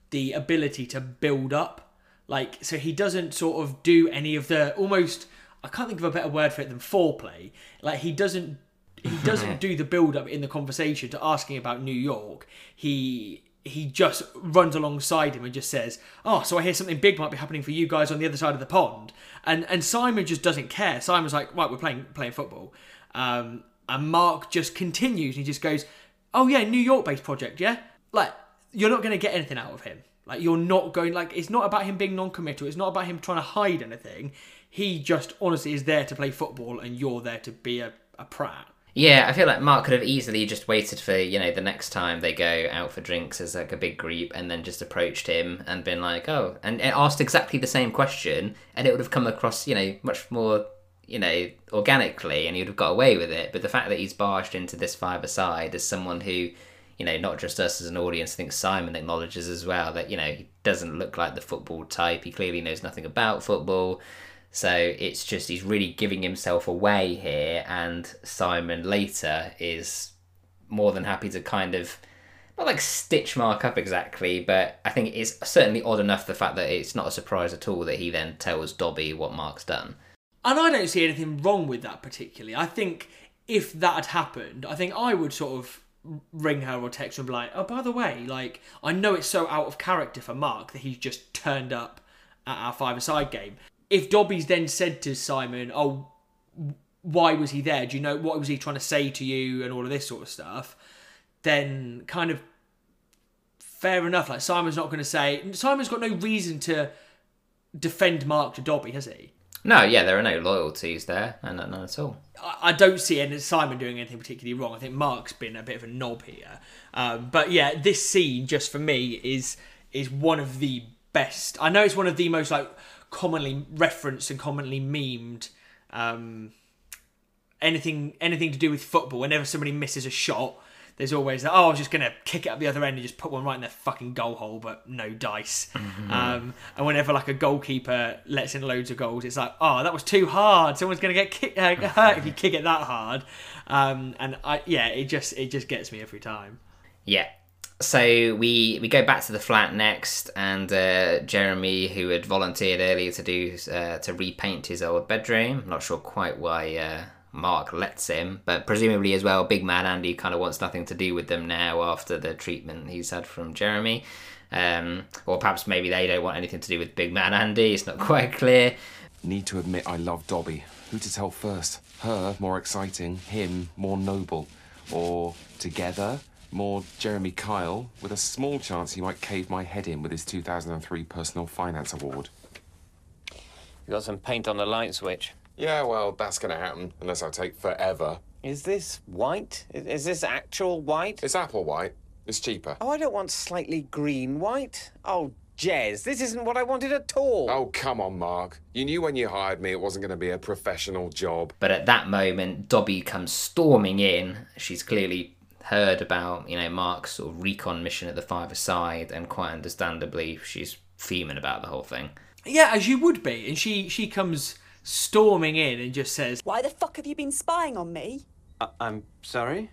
the ability to build up. Like, so he doesn't sort of do any of the almost I can't think of a better word for it than foreplay. Like he doesn't he doesn't do the build up in the conversation to asking about New York. He he just runs alongside him and just says, "Oh, so I hear something big might be happening for you guys on the other side of the pond." And and Simon just doesn't care. Simon's like, "Right, we're playing playing football." Um, and Mark just continues. and He just goes, "Oh yeah, New York based project, yeah." Like you're not going to get anything out of him. Like you're not going like it's not about him being non-committal. It's not about him trying to hide anything. He just honestly is there to play football, and you're there to be a, a prat. Yeah, I feel like Mark could have easily just waited for you know the next time they go out for drinks as like a big group, and then just approached him and been like, oh, and, and asked exactly the same question, and it would have come across you know much more you know, organically, and he'd have got away with it. But the fact that he's barged into this five aside as someone who, you know, not just us as an audience, I think Simon acknowledges as well that you know he doesn't look like the football type. He clearly knows nothing about football. So it's just he's really giving himself away here, and Simon later is more than happy to kind of not like stitch Mark up exactly, but I think it's certainly odd enough the fact that it's not a surprise at all that he then tells Dobby what Mark's done. And I don't see anything wrong with that particularly. I think if that had happened, I think I would sort of ring her or text her and be like, oh, by the way, like, I know it's so out of character for Mark that he's just turned up at our five-a-side game. If Dobby's then said to Simon, oh, why was he there? Do you know what was he trying to say to you and all of this sort of stuff? Then kind of fair enough. Like Simon's not going to say Simon's got no reason to defend Mark to Dobby, has he? No, yeah, there are no loyalties there, and none at all. I, I don't see any Simon doing anything particularly wrong. I think Mark's been a bit of a knob here, um, but yeah, this scene just for me is is one of the best. I know it's one of the most like commonly referenced and commonly memed. Um, anything anything to do with football. Whenever somebody misses a shot, there's always that. Oh, I was just gonna kick it up the other end and just put one right in their fucking goal hole, but no dice. Mm-hmm. Um, and whenever like a goalkeeper lets in loads of goals, it's like, oh, that was too hard. Someone's gonna get kick, uh, hurt if you kick it that hard. Um, and I, yeah, it just it just gets me every time. Yeah. So we we go back to the flat next, and uh, Jeremy, who had volunteered earlier to do uh, to repaint his old bedroom, I'm not sure quite why uh, Mark lets him, but presumably as well, Big Man Andy kind of wants nothing to do with them now after the treatment he's had from Jeremy. Um, or perhaps maybe they don't want anything to do with Big Man Andy. It's not quite clear. Need to admit I love Dobby. Who to tell first? Her, more exciting. Him, more noble. Or together, more Jeremy Kyle, with a small chance he might cave my head in with his 2003 Personal Finance Award. You got some paint on the light switch. Yeah, well, that's going to happen, unless I take forever. Is this white? Is this actual white? It's apple white. It's cheaper. Oh, I don't want slightly green white. Oh, Jez, this isn't what I wanted at all. Oh, come on, Mark. You knew when you hired me it wasn't going to be a professional job. But at that moment, Dobby comes storming in. She's clearly heard about, you know, Mark's sort of recon mission at the five aside, and quite understandably, she's fuming about the whole thing. Yeah, as you would be. And she she comes storming in and just says, Why the fuck have you been spying on me? Uh, I'm sorry?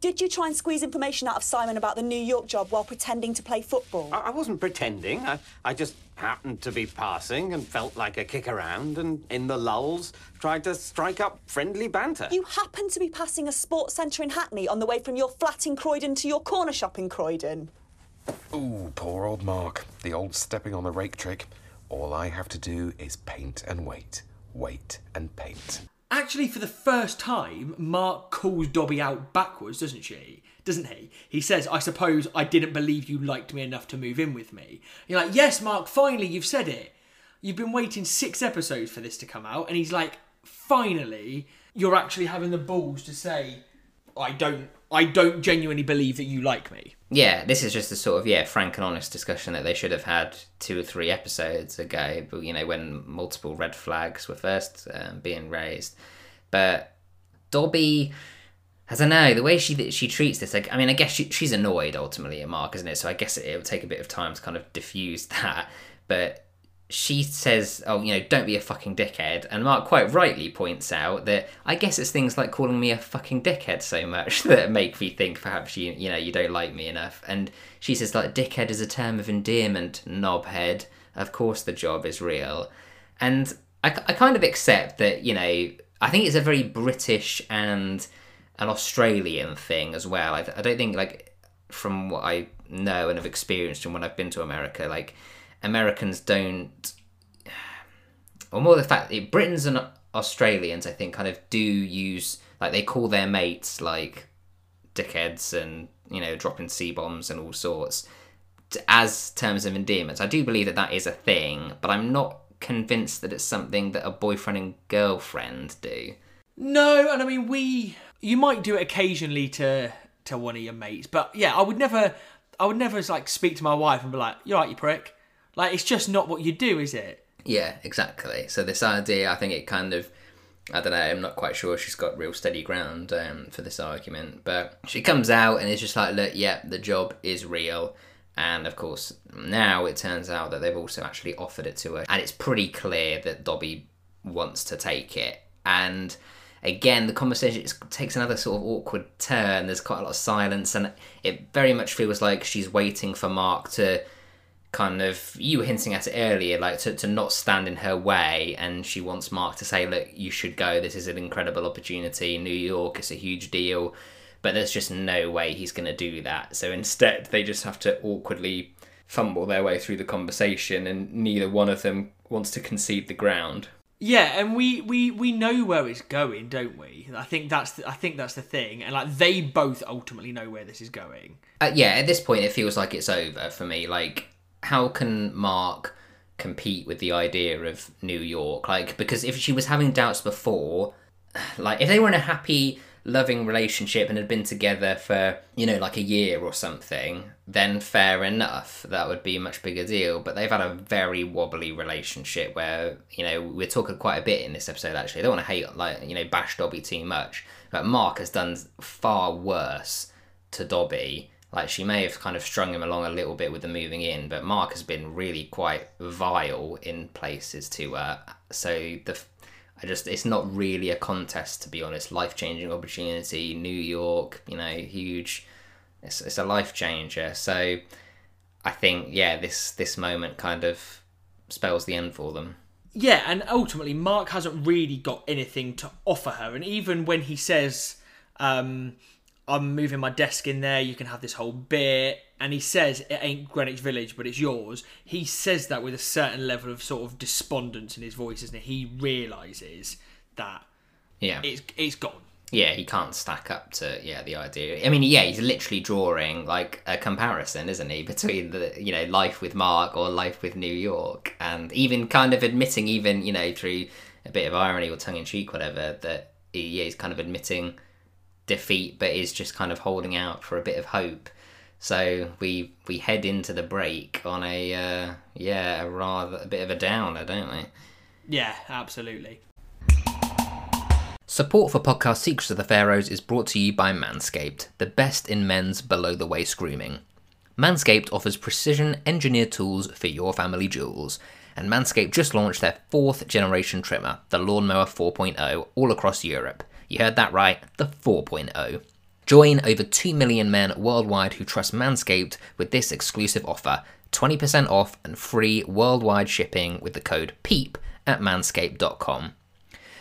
Did you try and squeeze information out of Simon about the New York job while pretending to play football? I, I wasn't pretending. I, I just happened to be passing and felt like a kick around, and in the lulls, tried to strike up friendly banter. You happened to be passing a sports centre in Hackney on the way from your flat in Croydon to your corner shop in Croydon. Ooh, poor old Mark. The old stepping on the rake trick. All I have to do is paint and wait. Wait and paint. Actually, for the first time, Mark calls Dobby out backwards, doesn't she? Doesn't he? He says, I suppose I didn't believe you liked me enough to move in with me. You're like, yes, Mark, finally, you've said it. You've been waiting six episodes for this to come out. And he's like, finally, you're actually having the balls to say, I don't, I don't genuinely believe that you like me. Yeah, this is just a sort of yeah frank and honest discussion that they should have had two or three episodes ago. But you know when multiple red flags were first um, being raised, but Dobby, I don't know the way she she treats this. Like I mean, I guess she, she's annoyed ultimately at Mark, isn't it? So I guess it, will take a bit of time to kind of diffuse that. But she says, "Oh, you know, don't be a fucking dickhead," and Mark quite rightly points out that I guess it's things like calling me a fucking dickhead so much that make me think perhaps you you know you don't like me enough. And she says like dickhead is a term of endearment, knobhead. Of course, the job is real, and I, I kind of accept that you know I think it's a very British and an Australian thing as well. I, I don't think like from what I know and have experienced and when I've been to America, like Americans don't, or more the fact that Britons and Australians, I think, kind of do use like they call their mates like dickheads and you know dropping c bombs and all sorts as terms of endearments. I do believe that that is a thing, but I'm not convinced that it's something that a boyfriend and girlfriend do. No, and I mean we you might do it occasionally to to one of your mates, but yeah, I would never I would never like speak to my wife and be like, "You're right, you prick." Like it's just not what you do, is it? Yeah, exactly. So this idea, I think it kind of I don't know. I'm not quite sure she's got real steady ground um, for this argument, but she comes out and it's just like, "Look, yeah, the job is real." And of course, now it turns out that they've also actually offered it to her, and it's pretty clear that Dobby wants to take it. And again, the conversation takes another sort of awkward turn. There's quite a lot of silence, and it very much feels like she's waiting for Mark to kind of you were hinting at it earlier like to, to not stand in her way and she wants mark to say look you should go. This is an incredible opportunity. New york it's a huge deal but there's just no way he's going to do that. So instead they just have to awkwardly fumble their way through the conversation and neither one of them wants to concede the ground Yeah, and we, we, we know where it's going, don't we? I think that's the, I think that's the thing, and like they both ultimately know where this is going. Uh, yeah, at this point, it feels like it's over for me. Like, how can Mark compete with the idea of New York? Like, because if she was having doubts before, like, if they were in a happy, loving relationship and had been together for, you know, like a year or something, then fair enough. That would be a much bigger deal. But they've had a very wobbly relationship where, you know, we're talking quite a bit in this episode, actually. I don't want to hate, like, you know, bash Dobby too much. But Mark has done far worse to Dobby. Like she may have kind of strung him along a little bit with the moving in, but Mark has been really quite vile in places to her. So the, I just it's not really a contest to be honest. Life changing opportunity, New York, you know, huge. It's it's a life changer. So I think yeah, this this moment kind of spells the end for them. Yeah, and ultimately, Mark hasn't really got anything to offer her. And even when he says, um, I'm moving my desk in there, you can have this whole bit, and he says it ain't Greenwich Village, but it's yours, he says that with a certain level of sort of despondence in his voice, isn't it? He realises that Yeah. it's, it's gone. yeah, he can't stack up to yeah the idea. I mean, yeah, he's literally drawing like a comparison, isn't he, between the you know life with Mark or life with New York, and even kind of admitting, even you know through a bit of irony or tongue in cheek, whatever, that he, yeah, he's kind of admitting defeat, but is just kind of holding out for a bit of hope. So we we head into the break on a uh, yeah a rather a bit of a downer, don't we? Yeah, absolutely. Support for podcast Secrets of the Pharaohs is brought to you by Manscaped, the best in men's below the waist grooming. Manscaped offers precision engineered tools for your family jewels, and Manscaped just launched their fourth generation trimmer, the Lawnmower 4.0, all across Europe. You heard that right, the 4.0. Join over 2 million men worldwide who trust Manscaped with this exclusive offer 20% off and free worldwide shipping with the code PEEP at manscaped.com.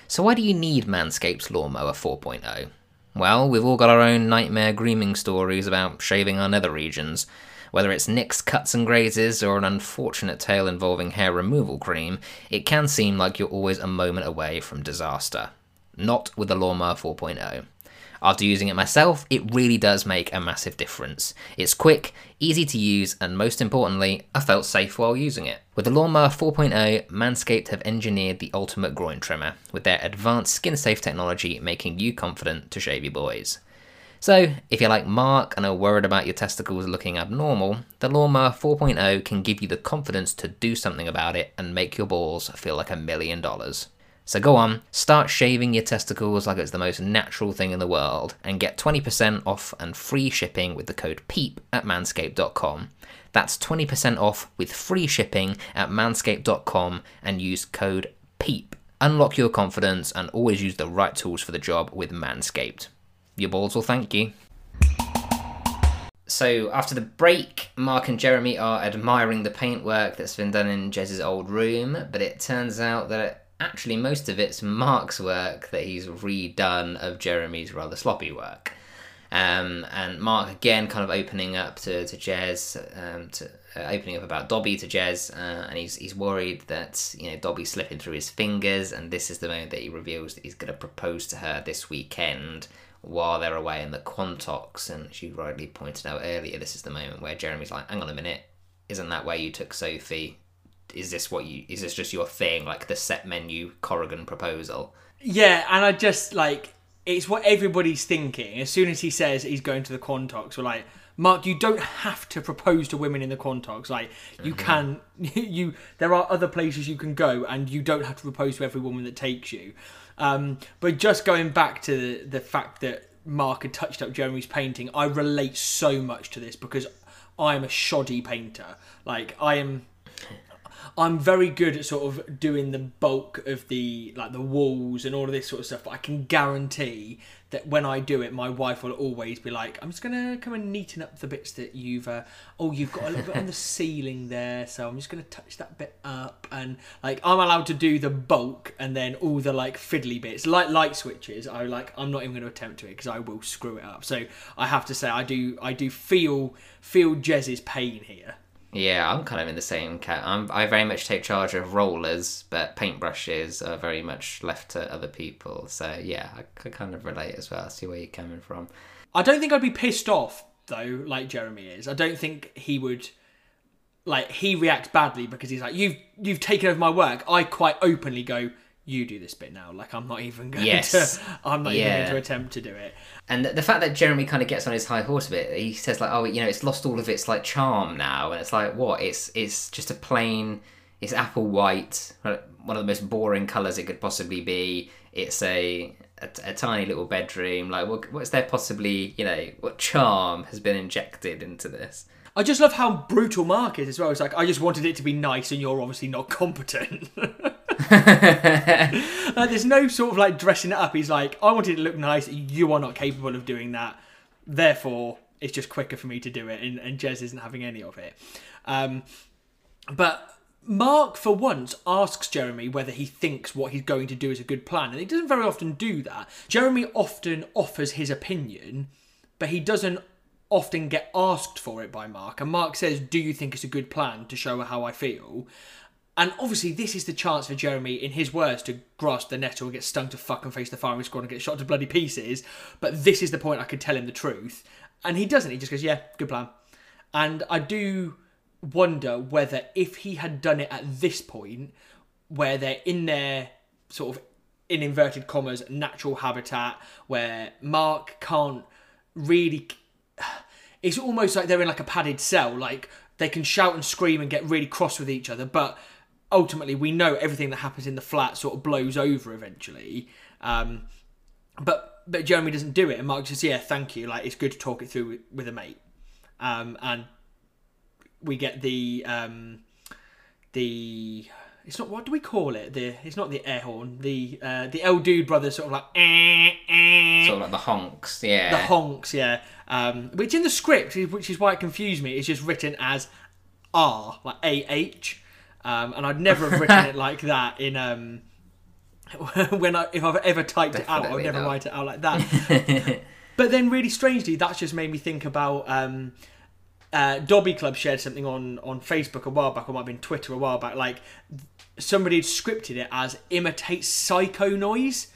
So, why do you need Manscaped's Lawnmower 4.0? Well, we've all got our own nightmare grooming stories about shaving our nether regions. Whether it's nicks, cuts, and grazes, or an unfortunate tale involving hair removal cream, it can seem like you're always a moment away from disaster. Not with the Lawnmower 4.0. After using it myself, it really does make a massive difference. It's quick, easy to use, and most importantly, I felt safe while using it. With the Lawnmower 4.0, Manscaped have engineered the ultimate groin trimmer, with their advanced skin safe technology making you confident to shave your boys. So, if you're like Mark and are worried about your testicles looking abnormal, the Lawnmower 4.0 can give you the confidence to do something about it and make your balls feel like a million dollars. So go on, start shaving your testicles like it's the most natural thing in the world, and get 20% off and free shipping with the code PEEP at manscaped.com. That's 20% off with free shipping at manscaped.com and use code PEEP. Unlock your confidence and always use the right tools for the job with Manscaped. Your balls will thank you. So after the break, Mark and Jeremy are admiring the paintwork that's been done in Jez's old room, but it turns out that actually most of it's Mark's work that he's redone of Jeremy's rather sloppy work. Um, and Mark again kind of opening up to, to Jez, um, to, uh, opening up about Dobby to Jez, uh, and he's he's worried that you know Dobby's slipping through his fingers, and this is the moment that he reveals that he's going to propose to her this weekend while they're away in the Quantocks. And she rightly pointed out earlier, this is the moment where Jeremy's like, "Hang on a minute, isn't that where you took Sophie? Is this what you? Is this just your thing, like the set menu Corrigan proposal?" Yeah, and I just like it's what everybody's thinking. As soon as he says he's going to the Quantocks, we're like, Mark, you don't have to propose to women in the Quantocks. Like you can, you there are other places you can go, and you don't have to propose to every woman that takes you. Um, but just going back to the, the fact that Mark had touched up Jeremy's painting, I relate so much to this because I am a shoddy painter. Like I am I'm very good at sort of doing the bulk of the like the walls and all of this sort of stuff, but I can guarantee that when I do it, my wife will always be like, "I'm just gonna come and neaten up the bits that you've uh, oh you've got a little bit on the ceiling there, so I'm just gonna touch that bit up." And like I'm allowed to do the bulk and then all the like fiddly bits, like light switches. I like I'm not even to attempt to it because I will screw it up. So I have to say I do I do feel feel Jez's pain here. Yeah, I'm kind of in the same cat. I'm, I very much take charge of rollers, but paintbrushes are very much left to other people. So yeah, I could kind of relate as well. I see where you're coming from. I don't think I'd be pissed off though, like Jeremy is. I don't think he would. Like he reacts badly because he's like, "You've you've taken over my work." I quite openly go, "You do this bit now." Like I'm not even going Yes. to. I'm not even going to attempt to do it. And the, fact that Jeremy kind of gets on his high horse a bit, he says like, "Oh, you know, it's lost all of its like charm now," and it's like, what? It's it's just a plain, it's apple white, one of the most boring colours it could possibly be. It's a a, a tiny little bedroom. Like, what what's there possibly? You know, what charm has been injected into this? I just love how brutal Mark is as well. It's like I just wanted it to be nice, and you're obviously not competent. like, there's no sort of like dressing it up. He's like, I wanted it to look nice. You are not capable of doing that. Therefore, it's just quicker for me to do it. And, and Jez isn't having any of it. Um, but Mark, for once, asks Jeremy whether he thinks what he's going to do is a good plan, and he doesn't very often do that. Jeremy often offers his opinion, but he doesn't often get asked for it by Mark. And Mark says, Do you think it's a good plan to show her how I feel? And obviously, this is the chance for Jeremy, in his words, to grasp the nettle, and get stung to fuck and face the firing squad and get shot to bloody pieces. But this is the point I could tell him the truth. And he doesn't. He just goes, Yeah, good plan. And I do wonder whether if he had done it at this point, where they're in their sort of in inverted commas natural habitat, where Mark can't really. It's almost like they're in like a padded cell. Like they can shout and scream and get really cross with each other, but ultimately we know everything that happens in the flat sort of blows over eventually. Um, but but Jeremy doesn't do it, and Mark says, "Yeah, thank you. Like it's good to talk it through with, with a mate." Um, and we get the um, the it's not what do we call it? The it's not the air horn. The uh, the El Dude brothers sort of like eh, eh, Sort of like the honks, yeah. the honks, yeah. Um, which in the script, which is why it confused me, is just written as R, like A H, um, and I'd never have written it like that in um, when I if I've ever typed it out, I would never not. write it out like that. but then, really strangely, that's just made me think about. Um, uh, Dobby Club shared something on, on Facebook a while back, or might have been Twitter a while back. Like somebody had scripted it as imitate psycho noise,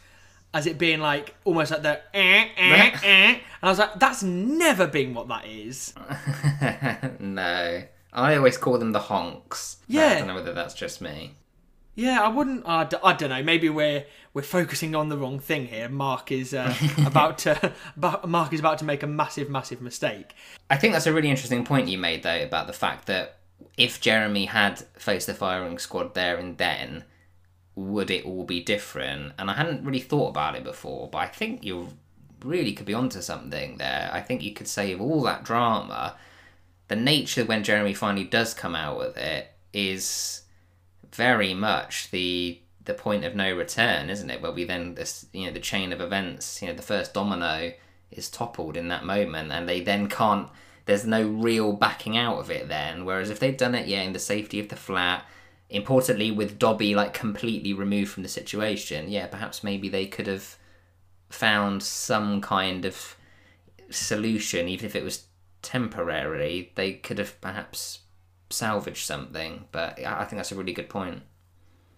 as it being like almost like the eh, eh, eh. And I was like, that's never been what that is. no. I always call them the honks. Yeah. I don't know whether that's just me. Yeah, I wouldn't. D- I don't know. Maybe we're we're focusing on the wrong thing here. Mark is uh, about to. Mark is about to make a massive, massive mistake. I think that's a really interesting point you made, though, about the fact that if Jeremy had faced the firing squad there and then, would it all be different? And I hadn't really thought about it before, but I think you really could be onto something there. I think you could save all that drama. The nature when Jeremy finally does come out with it is very much the the point of no return, isn't it? Where we then this you know the chain of events, you know, the first domino is toppled in that moment, and they then can't. There's no real backing out of it then. Whereas if they'd done it, yeah, in the safety of the flat, importantly with Dobby like completely removed from the situation, yeah, perhaps maybe they could have found some kind of solution, even if it was temporary. They could have perhaps salvaged something. But I think that's a really good point.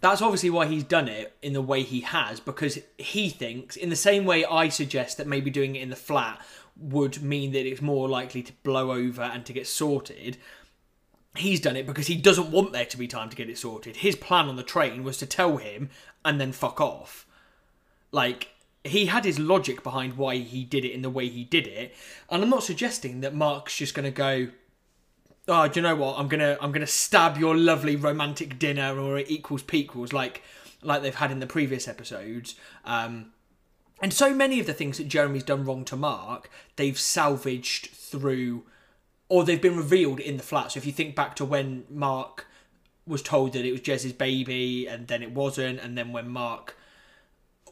That's obviously why he's done it in the way he has, because he thinks, in the same way I suggest that maybe doing it in the flat would mean that it's more likely to blow over and to get sorted. He's done it because he doesn't want there to be time to get it sorted. His plan on the train was to tell him and then fuck off. Like, he had his logic behind why he did it in the way he did it. And I'm not suggesting that Mark's just going to go, oh, do you know what? I'm gonna I'm gonna stab your lovely romantic dinner or it equals pequels. Like like they've had in the previous episodes. Um, and so many of the things that Jeremy's done wrong to Mark, they've salvaged through, or they've been revealed in the flat. So if you think back to when Mark was told that it was Jez's baby, and then it wasn't, and then when Mark,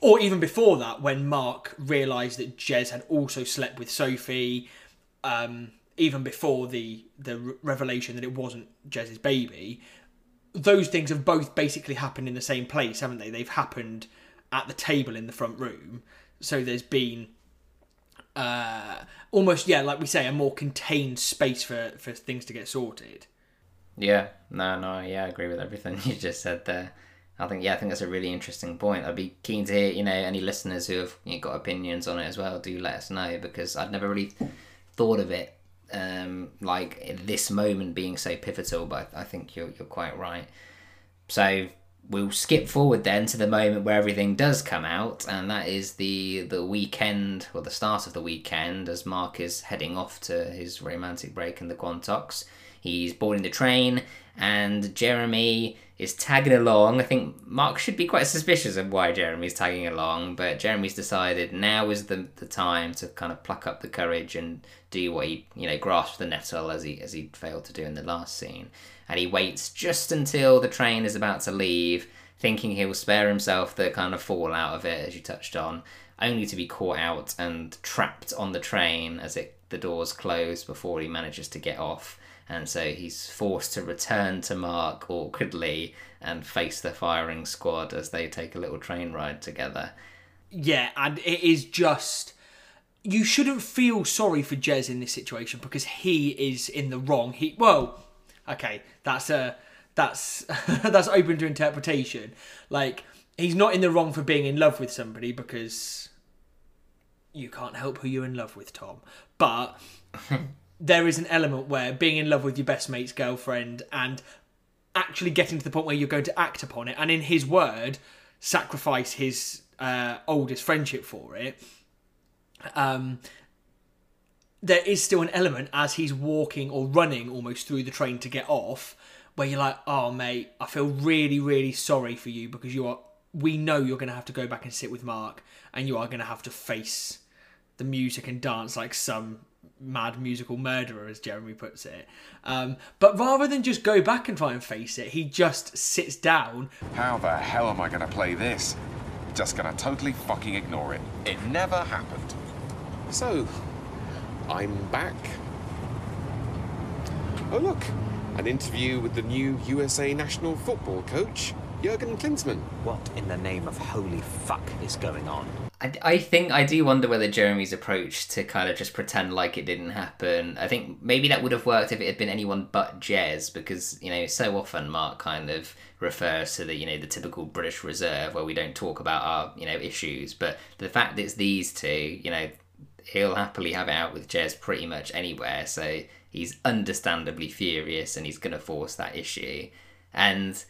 or even before that, when Mark realised that Jez had also slept with Sophie, um, even before the the revelation that it wasn't Jez's baby, those things have both basically happened in the same place, haven't they? They've happened at the table in the front room. So there's been uh, almost, yeah, like we say, a more contained space for, for things to get sorted. Yeah, no, no, yeah, I agree with everything you just said there. I think, yeah, I think that's a really interesting point. I'd be keen to hear, you know, any listeners who have you know, got opinions on it as well. Do let us know because I'd never really thought of it um, like this moment being so pivotal. But I think you're you're quite right. So we'll skip forward then to the moment where everything does come out, and that is the the weekend or the start of the weekend as Mark is heading off to his romantic break in the Quantocks. He's boarding the train, and Jeremy is tagging along. I think Mark should be quite suspicious of why Jeremy's tagging along, but Jeremy's decided now is the, the time to kind of pluck up the courage and do what he, you know, grasp the nettle as he as he failed to do in the last scene. And he waits just until the train is about to leave, thinking he'll spare himself the kind of fall out of it, as you touched on, only to be caught out and trapped on the train as it the doors close before he manages to get off and so he's forced to return to Mark awkwardly and face the firing squad as they take a little train ride together. Yeah, and it is just you shouldn't feel sorry for Jez in this situation because he is in the wrong. He well, okay, that's a that's that's open to interpretation. Like he's not in the wrong for being in love with somebody because you can't help who you're in love with, Tom. But there is an element where being in love with your best mate's girlfriend and actually getting to the point where you're going to act upon it, and in his word, sacrifice his uh, oldest friendship for it. Um, there is still an element as he's walking or running almost through the train to get off, where you're like, "Oh, mate, I feel really, really sorry for you because you are. We know you're going to have to go back and sit with Mark, and you are going to have to face the music and dance like some mad musical murderer, as Jeremy puts it. Um, but rather than just go back and try and face it, he just sits down. How the hell am I going to play this? Just going to totally fucking ignore it. It never happened. So, I'm back. Oh, look, an interview with the new USA national football coach, Jurgen Klinsmann. What in the name of holy fuck is going on? I, I think I do wonder whether Jeremy's approach to kind of just pretend like it didn't happen. I think maybe that would have worked if it had been anyone but Jez, because you know so often Mark kind of refers to the you know the typical British Reserve where we don't talk about our you know issues, but the fact that it's these two, you know, he'll happily have it out with Jez pretty much anywhere. So he's understandably furious and he's going to force that issue, and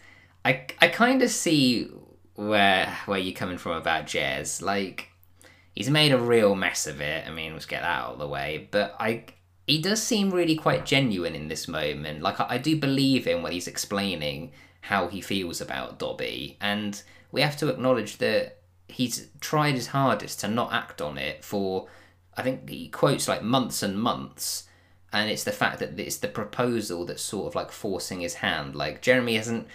I I kind of see where where you're coming from about Jez. Like, he's made a real mess of it. I mean, let's get that out of the way. But I, he does seem really quite genuine in this moment. Like, I, I do believe him when he's explaining how he feels about Dobby, and we have to acknowledge that he's tried his hardest to not act on it for. I think he quotes like months and months. And it's the fact that it's the proposal that's sort of like forcing his hand. Like Jeremy hasn't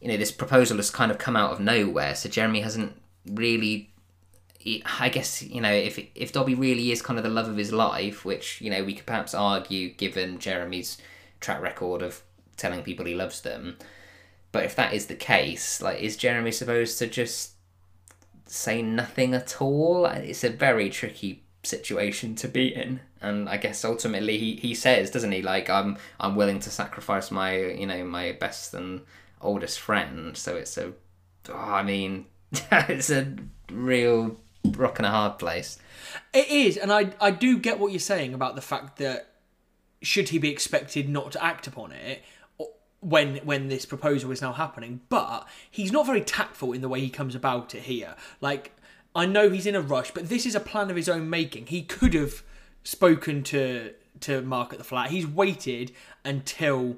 you know, this proposal has kind of come out of nowhere. So Jeremy hasn't really. I guess you know if if Dobby really is kind of the love of his life, which you know we could perhaps argue given Jeremy's track record of telling people he loves them. But if that is the case, like, is Jeremy supposed to just say nothing at all? It's a very tricky situation to be in, and I guess ultimately he, he says, doesn't he? Like, I'm I'm willing to sacrifice my you know my best and oldest friend. So it's a, oh, I mean, it's a real rock and a hard place. It is, and I I do get what you're saying about the fact that should he be expected not to act upon it when when this proposal is now happening, but he's not very tactful in the way he comes about it here. Like I know he's in a rush, but this is a plan of his own making. He could have spoken to to Mark at the flat. He's waited until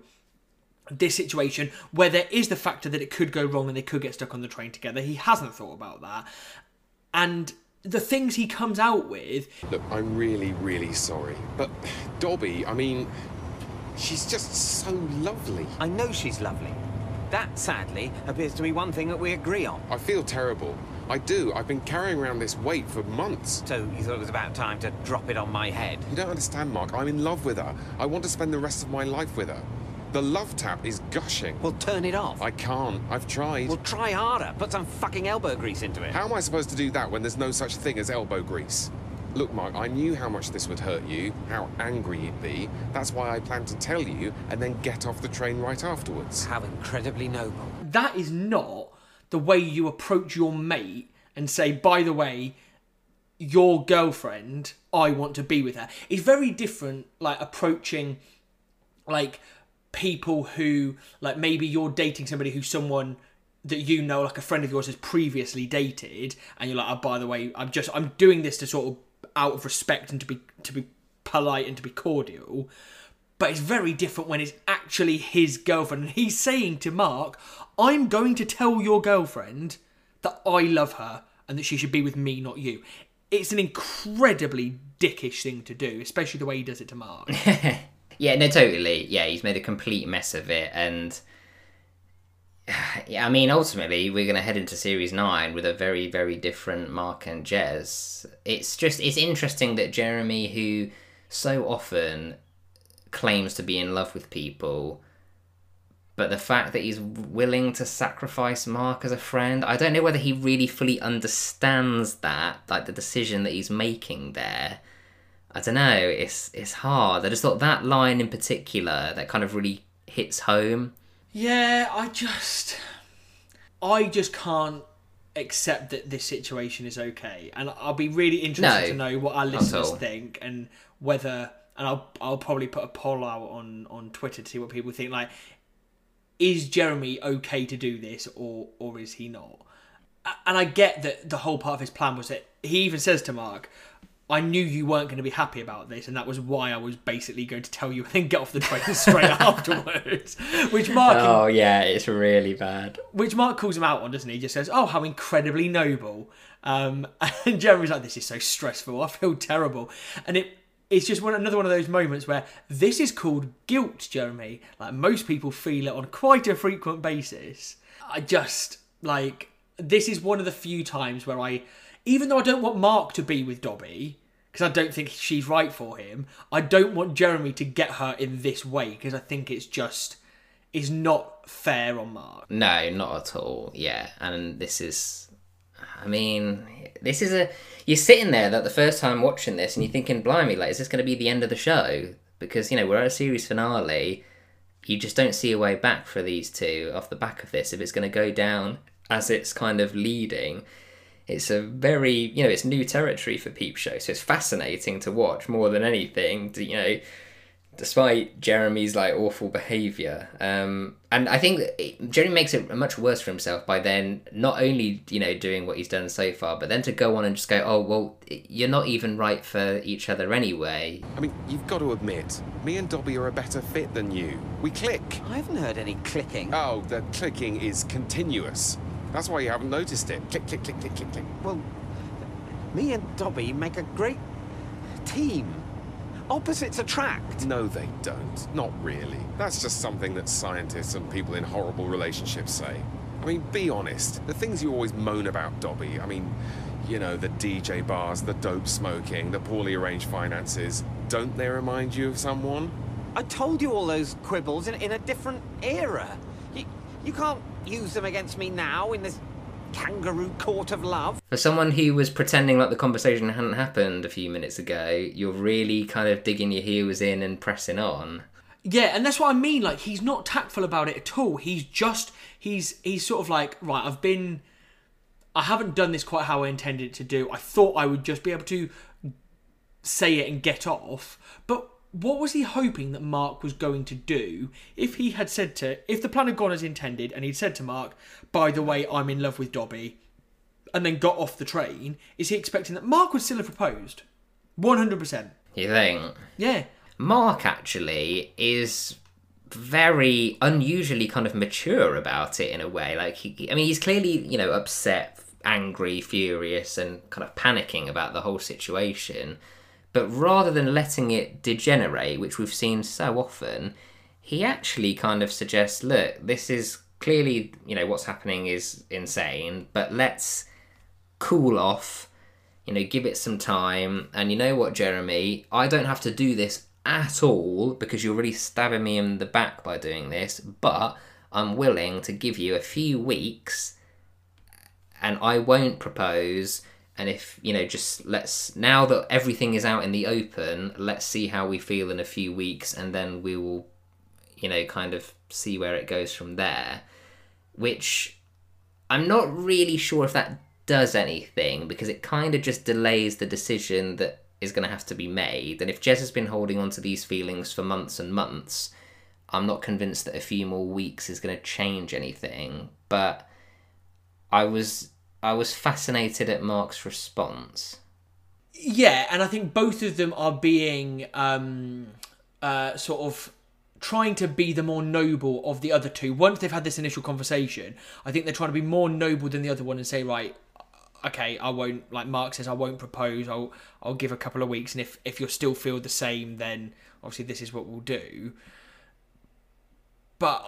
this situation where there is the factor that it could go wrong and they could get stuck on the train together. He hasn't thought about that. And the things he comes out with. Look, I'm really, really sorry. But Dobby, I mean, she's just so lovely. I know she's lovely. That, sadly, appears to be one thing that we agree on. I feel terrible. I do. I've been carrying around this weight for months. So you thought it was about time to drop it on my head? You don't understand, Mark. I'm in love with her. I want to spend the rest of my life with her. The love tap is gushing. Well, turn it off. I can't. I've tried. Well, try harder. Put some fucking elbow grease into it. How am I supposed to do that when there's no such thing as elbow grease? Look, Mark, I knew how much this would hurt you, how angry you'd be. That's why I planned to tell you and then get off the train right afterwards. How incredibly noble. That is not the way you approach your mate and say, by the way, your girlfriend, I want to be with her. It's very different, like approaching, like people who, like maybe you're dating somebody who's someone that you know, like a friend of yours has previously dated, and you're like, oh, by the way, I'm just, I'm doing this to sort of out of respect and to be to be polite and to be cordial. But it's very different when it's actually his girlfriend, and he's saying to Mark, "I'm going to tell your girlfriend that I love her and that she should be with me, not you." It's an incredibly dickish thing to do, especially the way he does it to Mark. yeah, no, totally. Yeah, he's made a complete mess of it, and yeah, I mean, ultimately, we're going to head into series nine with a very, very different Mark and Jez. It's just, it's interesting that Jeremy, who so often claims to be in love with people, but the fact that he's willing to sacrifice Mark as a friend, I don't know whether he really fully understands that, like the decision that he's making there. I don't know. It's it's hard. I just thought that line in particular that kind of really hits home. Yeah, I just, I just can't accept that this situation is okay, and I'll be really interested No, to know what our listeners think and whether, and I'll I'll probably put a poll out on on Twitter to see what people think. Like, is Jeremy okay to do this, or or is he not? And I get that the whole part of his plan was that he even says to Mark. I knew you weren't going to be happy about this, and that was why I was basically going to tell you and then get off the train straight afterwards. Which Mark Oh yeah, it's really bad. which Mark calls him out on, doesn't he? He just says, "Oh, how incredibly noble." Um, and Jeremy's like, "This is so stressful. I feel terrible." And it it's just one another one of those moments where this is called guilt, Jeremy. Like most people feel it on quite a frequent basis. I just like this is one of the few times where I, even though I don't want Mark to be with Dobby. Because I don't think she's right for him. I don't want Jeremy to get her in this way because I think it's just is not fair on Mark. No, not at all. Yeah, and this is, I mean, this is a. You're sitting there that the first time watching this, and you're thinking, "Blimey, like, is this going to be the end of the show?" Because you know we're at a series finale. You just don't see a way back for these two off the back of this. If it's going to go down as it's kind of leading, it's a very you know it's new territory for Peep Show, so it's fascinating to watch more than anything. to, You know, despite Jeremy's like awful behavior. Um, and I think that it- Jeremy makes it much worse for himself by then not only you know doing what he's done so far, but then to go on and just go, oh well, you're not even right for each other anyway. I mean, you've got to admit, me and Dobby are a better fit than you. We click. I haven't heard any clicking. Oh, the clicking is continuous. That's why you haven't noticed it. Click, click, click, click, click, click. Well, me and Dobby make a great team. Opposites attract. No, they don't. Not really. That's just something that scientists and people in horrible relationships say. I mean, be honest. The things you always moan about, Dobby, I mean, you know, the DJ bars, the dope smoking, the poorly arranged finances, don't they remind you of someone? I told you all those quibbles in, in a different era. You, you can't use them against me now in this kangaroo court of love. For someone who was pretending like the conversation hadn't happened a few minutes ago, you're really kind of digging your heels in and pressing on. Yeah, and that's what I mean. Like he's not tactful about it at all. He's just he's he's sort of like right. I've been, I haven't done this quite how I intended to do. I thought I would just be able to say it and get off. But what was he hoping that Mark was going to do if he had said to if the plan had gone as intended and he'd said to Mark, by the way, I'm in love with Dobby, and then got off the train? Is he expecting that Mark would still have proposed? One hundred percent. You think? Yeah. Mark actually is very unusually kind of mature about it in a way. Like he, I mean, he's clearly you know upset, angry, furious, and kind of panicking about the whole situation. But rather than letting it degenerate, which we've seen so often, he actually kind of suggests, look, this is clearly you know what's happening is insane, but let's cool off. You know, give it some time. And you know what, Jeremy? I don't have to do this at all because you're really stabbing me in the back by doing this, but I'm willing to give you a few weeks and I won't propose. And if, you know, just let's, now that everything is out in the open, let's see how we feel in a few weeks and then we will, you know, kind of see where it goes from there. Which I'm not really sure if that does anything because it kind of just delays the decision that is going to have to be made. And if Jez has been holding on to these feelings for months and months, I'm not convinced that a few more weeks is going to change anything. But I was I was fascinated at Mark's response. Yeah, and I think both of them are being um, uh, sort of trying to be the more noble of the other two. Once they've had this initial conversation, I think they're trying to be more noble than the other one and say, right, okay, I won't like Mark says I won't propose. I'll I'll give a couple of weeks, and if if you still feel the same, then obviously this is what we'll do. But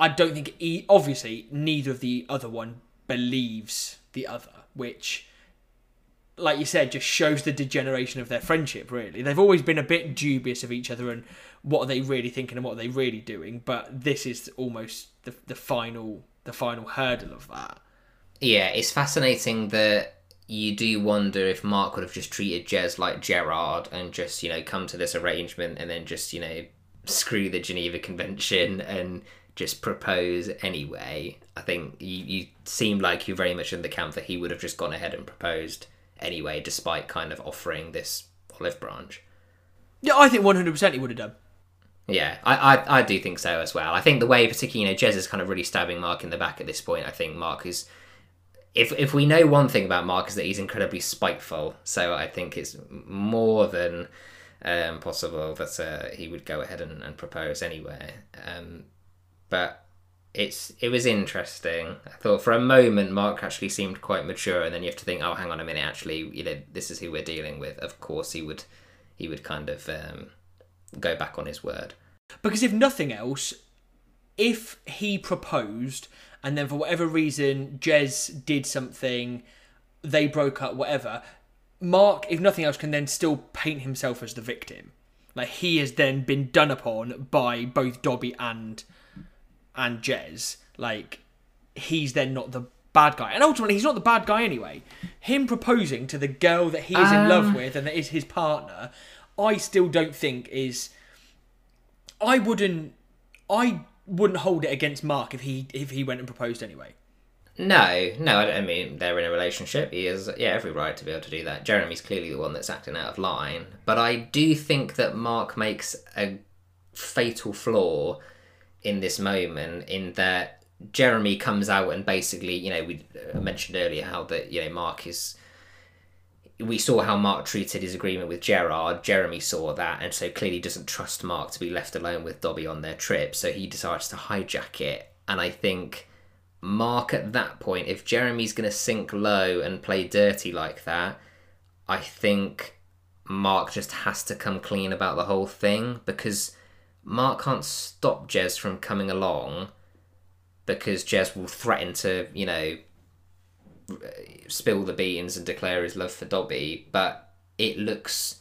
I don't think obviously neither of the other one believes the other, which like you said just shows the degeneration of their friendship really. They've always been a bit dubious of each other and what are they really thinking and what are they really doing but this is almost the, the final the final hurdle of that. Yeah, it's fascinating that you do wonder if Mark would have just treated Jez like Gerard and just, you know, come to this arrangement and then just, you know, screw the Geneva Convention and just propose anyway. I think you, you seem like you're very much in the camp that he would have just gone ahead and proposed anyway, despite kind of offering this olive branch. Yeah, I think 100% he would have done. Yeah, I, I, I do think so as well. I think the way, particularly, you know, Jez is kind of really stabbing Mark in the back at this point. I think Mark is if if we know one thing about Mark is that he's incredibly spiteful, so I think it's more than um, possible that uh, he would go ahead and, and propose anyway. Um, but it's it was interesting. I thought for a moment Mark actually seemed quite mature, and then you have to think, oh, hang on a minute, actually, you know, this is who we're dealing with. Of course, he would he would kind of um, go back on his word. Because if nothing else, if he proposed and then for whatever reason Jez did something, they broke up, whatever. Mark, if nothing else, can then still paint himself as the victim. Like he has then been done upon by both Dobby and and Jez. Like he's then not the bad guy, and ultimately he's not the bad guy anyway. Him proposing to the girl that he is in love Um. with and that is his partner, I still don't think is. I wouldn't. I wouldn't hold it against Mark if he if he went and proposed anyway. No, no, I, don't- I mean they're in a relationship. He has yeah every right to be able to do that. Jeremy's clearly the one that's acting out of line, but I do think that Mark makes a fatal flaw in this moment in that Jeremy comes out and basically you know we uh, mentioned earlier how that you know Mark is. We saw how Mark treated his agreement with Gerard. Jeremy saw that, and so clearly doesn't trust Mark to be left alone with Dobby on their trip. So he decides to hijack it, and I think Mark at that point, if Jeremy's going to sink low and play dirty like that, I think Mark just has to come clean about the whole thing because Mark can't stop Jez from coming along because Jez will threaten to, you know, spill the beans and declare his love for Dobby, but it looks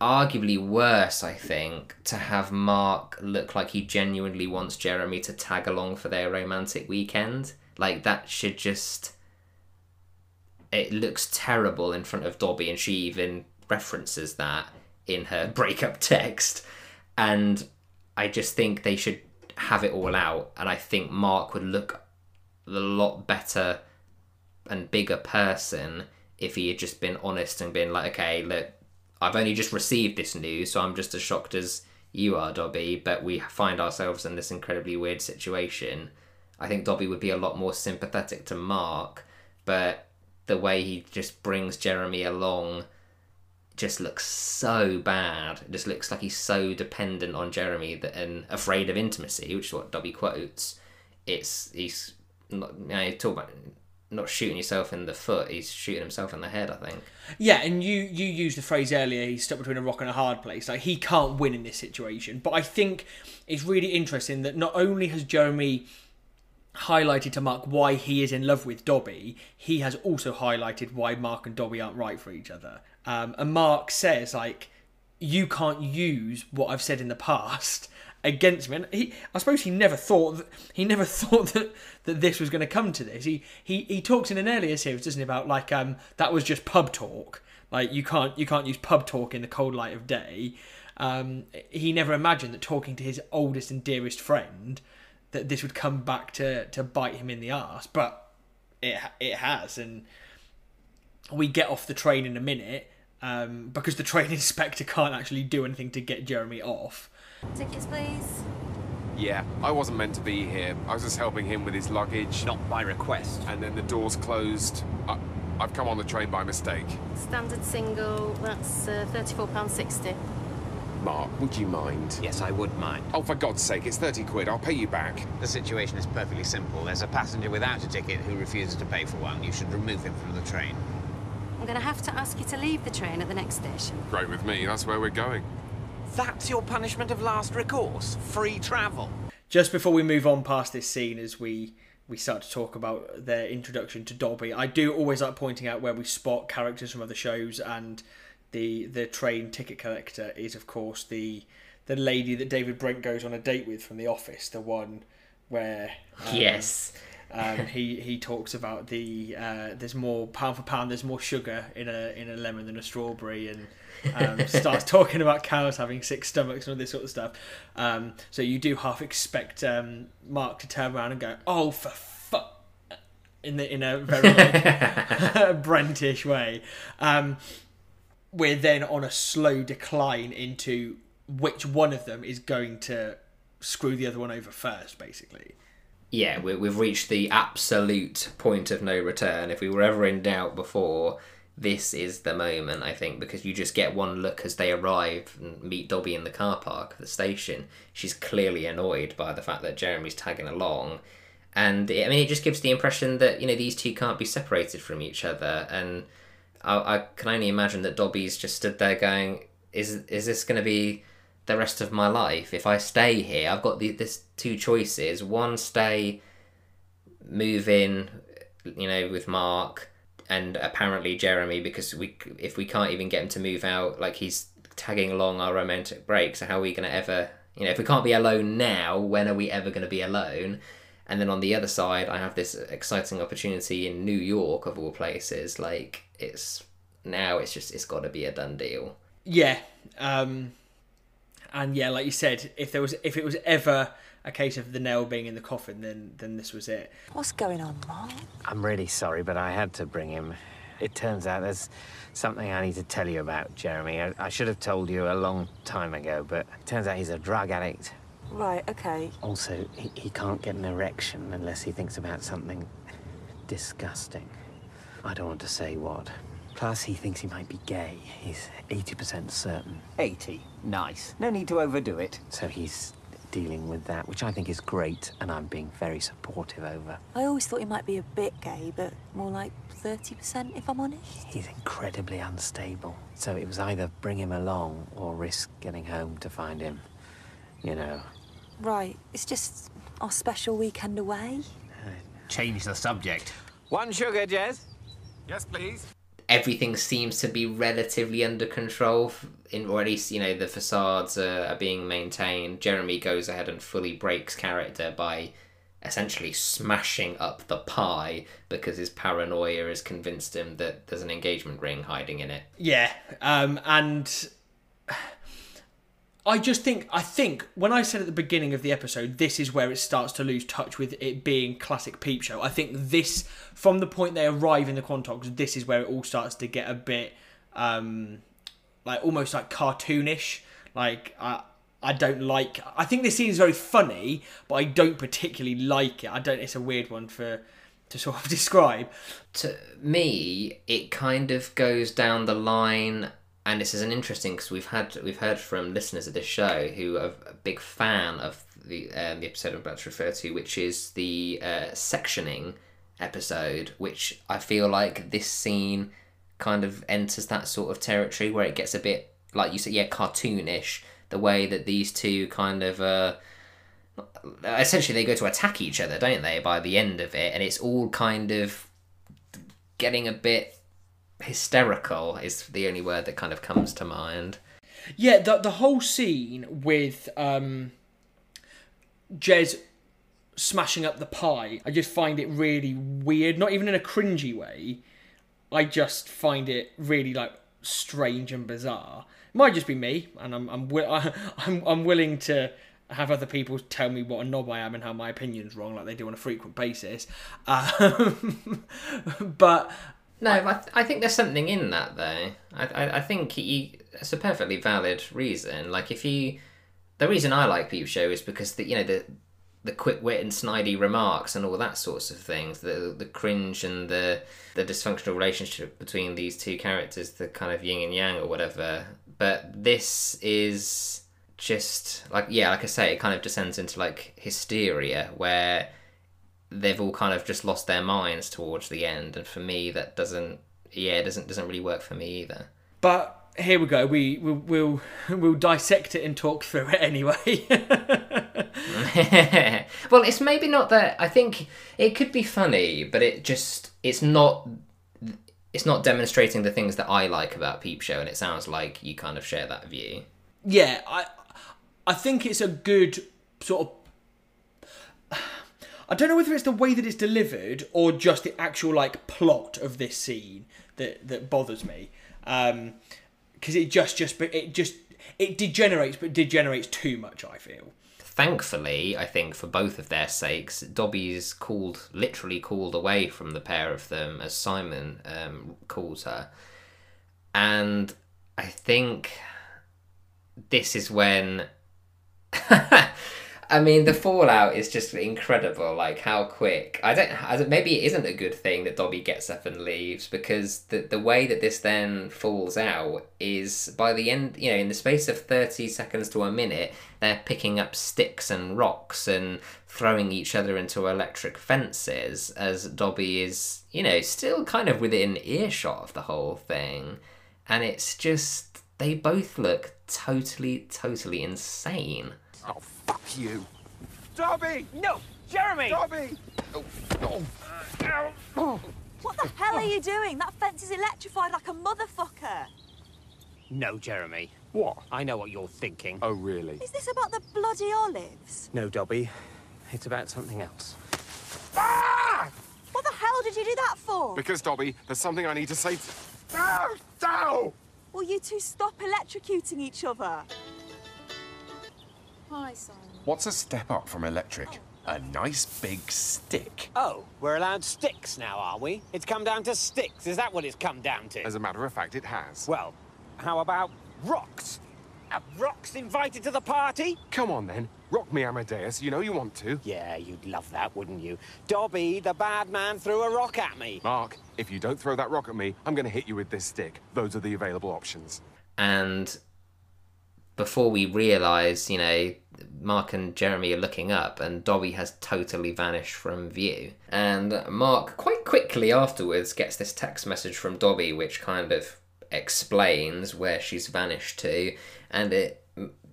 arguably worse, I think, to have Mark look like he genuinely wants Jeremy to tag along for their romantic weekend. Like, that should just. It looks terrible in front of Dobby, and she even references that in her breakup text. And I just think they should have it all out, and I think Mark would look a lot better and bigger person if he had just been honest and been like, okay, look, I've only just received this news, so I'm just as shocked as you are, Dobby, but we find ourselves in this incredibly weird situation. I think Dobby would be a lot more sympathetic to Mark, but the way he just brings Jeremy along just looks so bad. It just looks like he's so dependent on Jeremy that, and afraid of intimacy, which is what Dobby quotes. It's he's not you know, talk about not shooting yourself in the foot. He's shooting himself in the head. I think. Yeah, and you you used the phrase earlier. He's stuck between a rock and a hard place. Like he can't win in this situation. But I think it's really interesting that not only has Jeremy highlighted to Mark why he is in love with Dobby, he has also highlighted why Mark and Dobby aren't right for each other. Um, and Mark says like, you can't use what I've said in the past against me. And he, I suppose he never thought that, he never thought that, that this was going to come to this. He, he he talks in an earlier series, doesn't he, about like um that was just pub talk. Like you can't you can't use pub talk in the cold light of day. Um, he never imagined that talking to his oldest and dearest friend that this would come back to to bite him in the ass, but it it has, and we get off the train in a minute um, because the train inspector can't actually do anything to get Jeremy off. Tickets, please. Yeah, I wasn't meant to be here. I was just helping him with his luggage. Not by request. And then the doors closed. I, I've come on the train by mistake. Standard single, that's uh, £34.60. Mark, would you mind? Yes, I would mind. Oh, for God's sake, it's 30 quid. I'll pay you back. The situation is perfectly simple. There's a passenger without a ticket who refuses to pay for one. You should remove him from the train. I'm going to have to ask you to leave the train at the next station. Great with me. That's where we're going. That's your punishment of last recourse. Free travel. Just before we move on past this scene, as we we start to talk about their introduction to Dobby, I do always like pointing out where we spot characters from other shows, and the the train ticket collector is of course the the lady that David Brent goes on a date with from The Office, the one where um, Yes. um, he he talks about the uh, there's more pound for pound there's more sugar in a in a lemon than a strawberry and um, starts talking about cows having six stomachs and all this sort of stuff. Um, so you do half expect um, Mark to turn around and go, "Oh, for fuck," in the in a very like, Brentish way. Um, we're then on a slow decline into which one of them is going to screw the other one over first, basically. yeah, we, we've reached the absolute point of no return. If we were ever in doubt before, this is the moment, I think, because you just get one look as they arrive and meet Dobby in the car park at the station. She's clearly annoyed by the fact that Jeremy's tagging along. And I mean, it just gives the impression that, you know, these two can't be separated from each other. And I, I can only imagine that Dobby's just stood there going, is, is this going to be the rest of my life. If I stay here, I've got the, this two choices. One, stay, move in, you know, with Mark and apparently Jeremy, because we if we can't even get him to move out, like he's tagging along our romantic break. So how are we going to ever, you know, if we can't be alone now, when are we ever going to be alone? And then on the other side, I have this exciting opportunity in New York, of all places. Like it's now, it's just it's got to be a done deal. Yeah, um, and yeah, like you said, if there was if it was ever a case of the nail being in the coffin, then then this was it. What's going on, Mark? I'm really sorry, but I had to bring him. It turns out there's something I need to tell you about Jeremy. I, I should have told you a long time ago, but it turns out he's a drug addict. Right, okay. Also, he, he can't get an erection unless he thinks about something disgusting. I don't want to say what. Plus, he thinks he might be gay. He's 80% certain. 80. Nice. No need to overdo it. So he's dealing with that, which I think is great, and I'm being very supportive over. I always thought he might be a bit gay, but more like 30% if I'm honest. He's incredibly unstable. So it was either bring him along or risk getting home to find him, you know. Right, it's just our special weekend away. Change the subject. One sugar, Jez. Yes, please. everything seems to be relatively under control, in, or at least you know the facades are, are being maintained. Jeremy goes ahead and fully breaks character by essentially smashing up the pie because his paranoia has convinced him that there's an engagement ring hiding in it. Yeah, um, and I just think I think when I said at the beginning of the episode, this is where it starts to lose touch with it being classic peep show. I think this, from the point they arrive in the Quantocks, this is where it all starts to get a bit, um, like almost like cartoonish. Like I, I don't like. I think this scene is very funny, but I don't particularly like it. I don't. It's a weird one for to sort of describe. To me, it kind of goes down the line and this is an interesting because we've had we've heard from listeners of this show who are a big fan of the um, the episode I'm about to refer to, which is the uh, sectioning episode, which I feel like this scene kind of enters that sort of territory where it gets a bit like you said, yeah, cartoonish. The way that these two kind of uh, essentially they go to attack each other, don't they? By the end of it, and it's all kind of getting a bit hysterical. Is the only word that kind of comes to mind. Yeah, the the whole scene with um, Jez smashing up the pie, I just find it really weird. Not even in a cringy way. I just find it really like strange and bizarre. It might just be me, and I'm I'm wi- I'm I'm willing to have other people tell me what a knob I am and how my opinion's wrong, like they do on a frequent basis. Um, but No, I, th- I think there's something in that though. I I, I think you, it's a perfectly valid reason. Like if you, the reason I like Peep Show is because the you know the the quick wit and snidey remarks and all that sorts of things, the the cringe and the the dysfunctional relationship between these two characters, the kind of yin and yang or whatever. But this is just like yeah, like I say, it kind of descends into like hysteria where they've all kind of just lost their minds towards the end, and for me that doesn't yeah it doesn't doesn't really work for me either. But here we go. We we'll we'll, we'll dissect it and talk through it anyway. well, it's maybe not that. I think it could be funny, but it just it's not. It's not demonstrating the things that I like about Peep Show, and it sounds like you kind of share that view. yeah, I I think it's a good sort of. I don't know whether it's the way that it's delivered or just the actual like plot of this scene that that bothers me, because it just just but it just it degenerates, but degenerates too much. I feel. Thankfully, I think for both of their sakes, Dobby's called literally called away from the pair of them, as Simon um, calls her, and I think this is when I mean, the fallout is just incredible. Like how quick. I don't. Maybe it isn't a good thing that Dobby gets up and leaves because the the way that this then falls out is by the end. You know, in the space of thirty seconds to a minute, they're picking up sticks and rocks and throwing each other into electric fences as Dobby is, you know, still kind of within earshot of the whole thing, and it's just they both look totally, totally insane. Oh, fuck you. Dobby! No! Jeremy! Dobby! Oh, oh. What the hell are you doing? That fence is electrified like a motherfucker. No, Jeremy. What? I know what you're thinking. Oh, really? Is this about the bloody olives? No, Dobby. It's about something else. Ah! What the hell did you do that for? Because, Dobby, there's something I need to say to... No! No! Will you two stop electrocuting each other? Hi, Simon. What's a step up from electric? A nice big stick. Oh, we're allowed sticks now, are we? It's come down to sticks. Is that what it's come down to? As a matter of fact, it has. Well, how about rocks? Are rocks invited to the party? Come on, then. Rock me, Amadeus. You know you want to. Yeah, you'd love that, wouldn't you? Dobby, the bad man, threw a rock at me. Mark, if you don't throw that rock at me, I'm going to hit you with this stick. Those are the available options. and before we realise, you know, Mark and Jeremy are looking up, and Dobby has totally vanished from view. And Mark, quite quickly afterwards, gets this text message from Dobby, which kind of explains where she's vanished to, and it,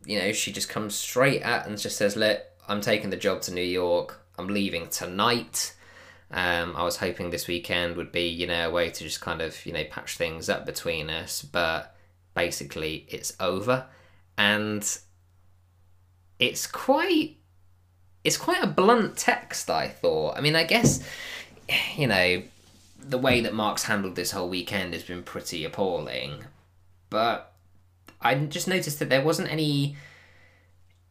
you know, she just comes straight at and just says, "Look, I'm taking the job to New York. I'm leaving tonight." Um, I was hoping this weekend would be, you know, a way to just kind of, you know, patch things up between us, but basically it's over. And it's quite it's quite a blunt text, I thought. I mean, I guess you know, the way that Mark's handled this whole weekend has been pretty appalling. But I just noticed that there wasn't any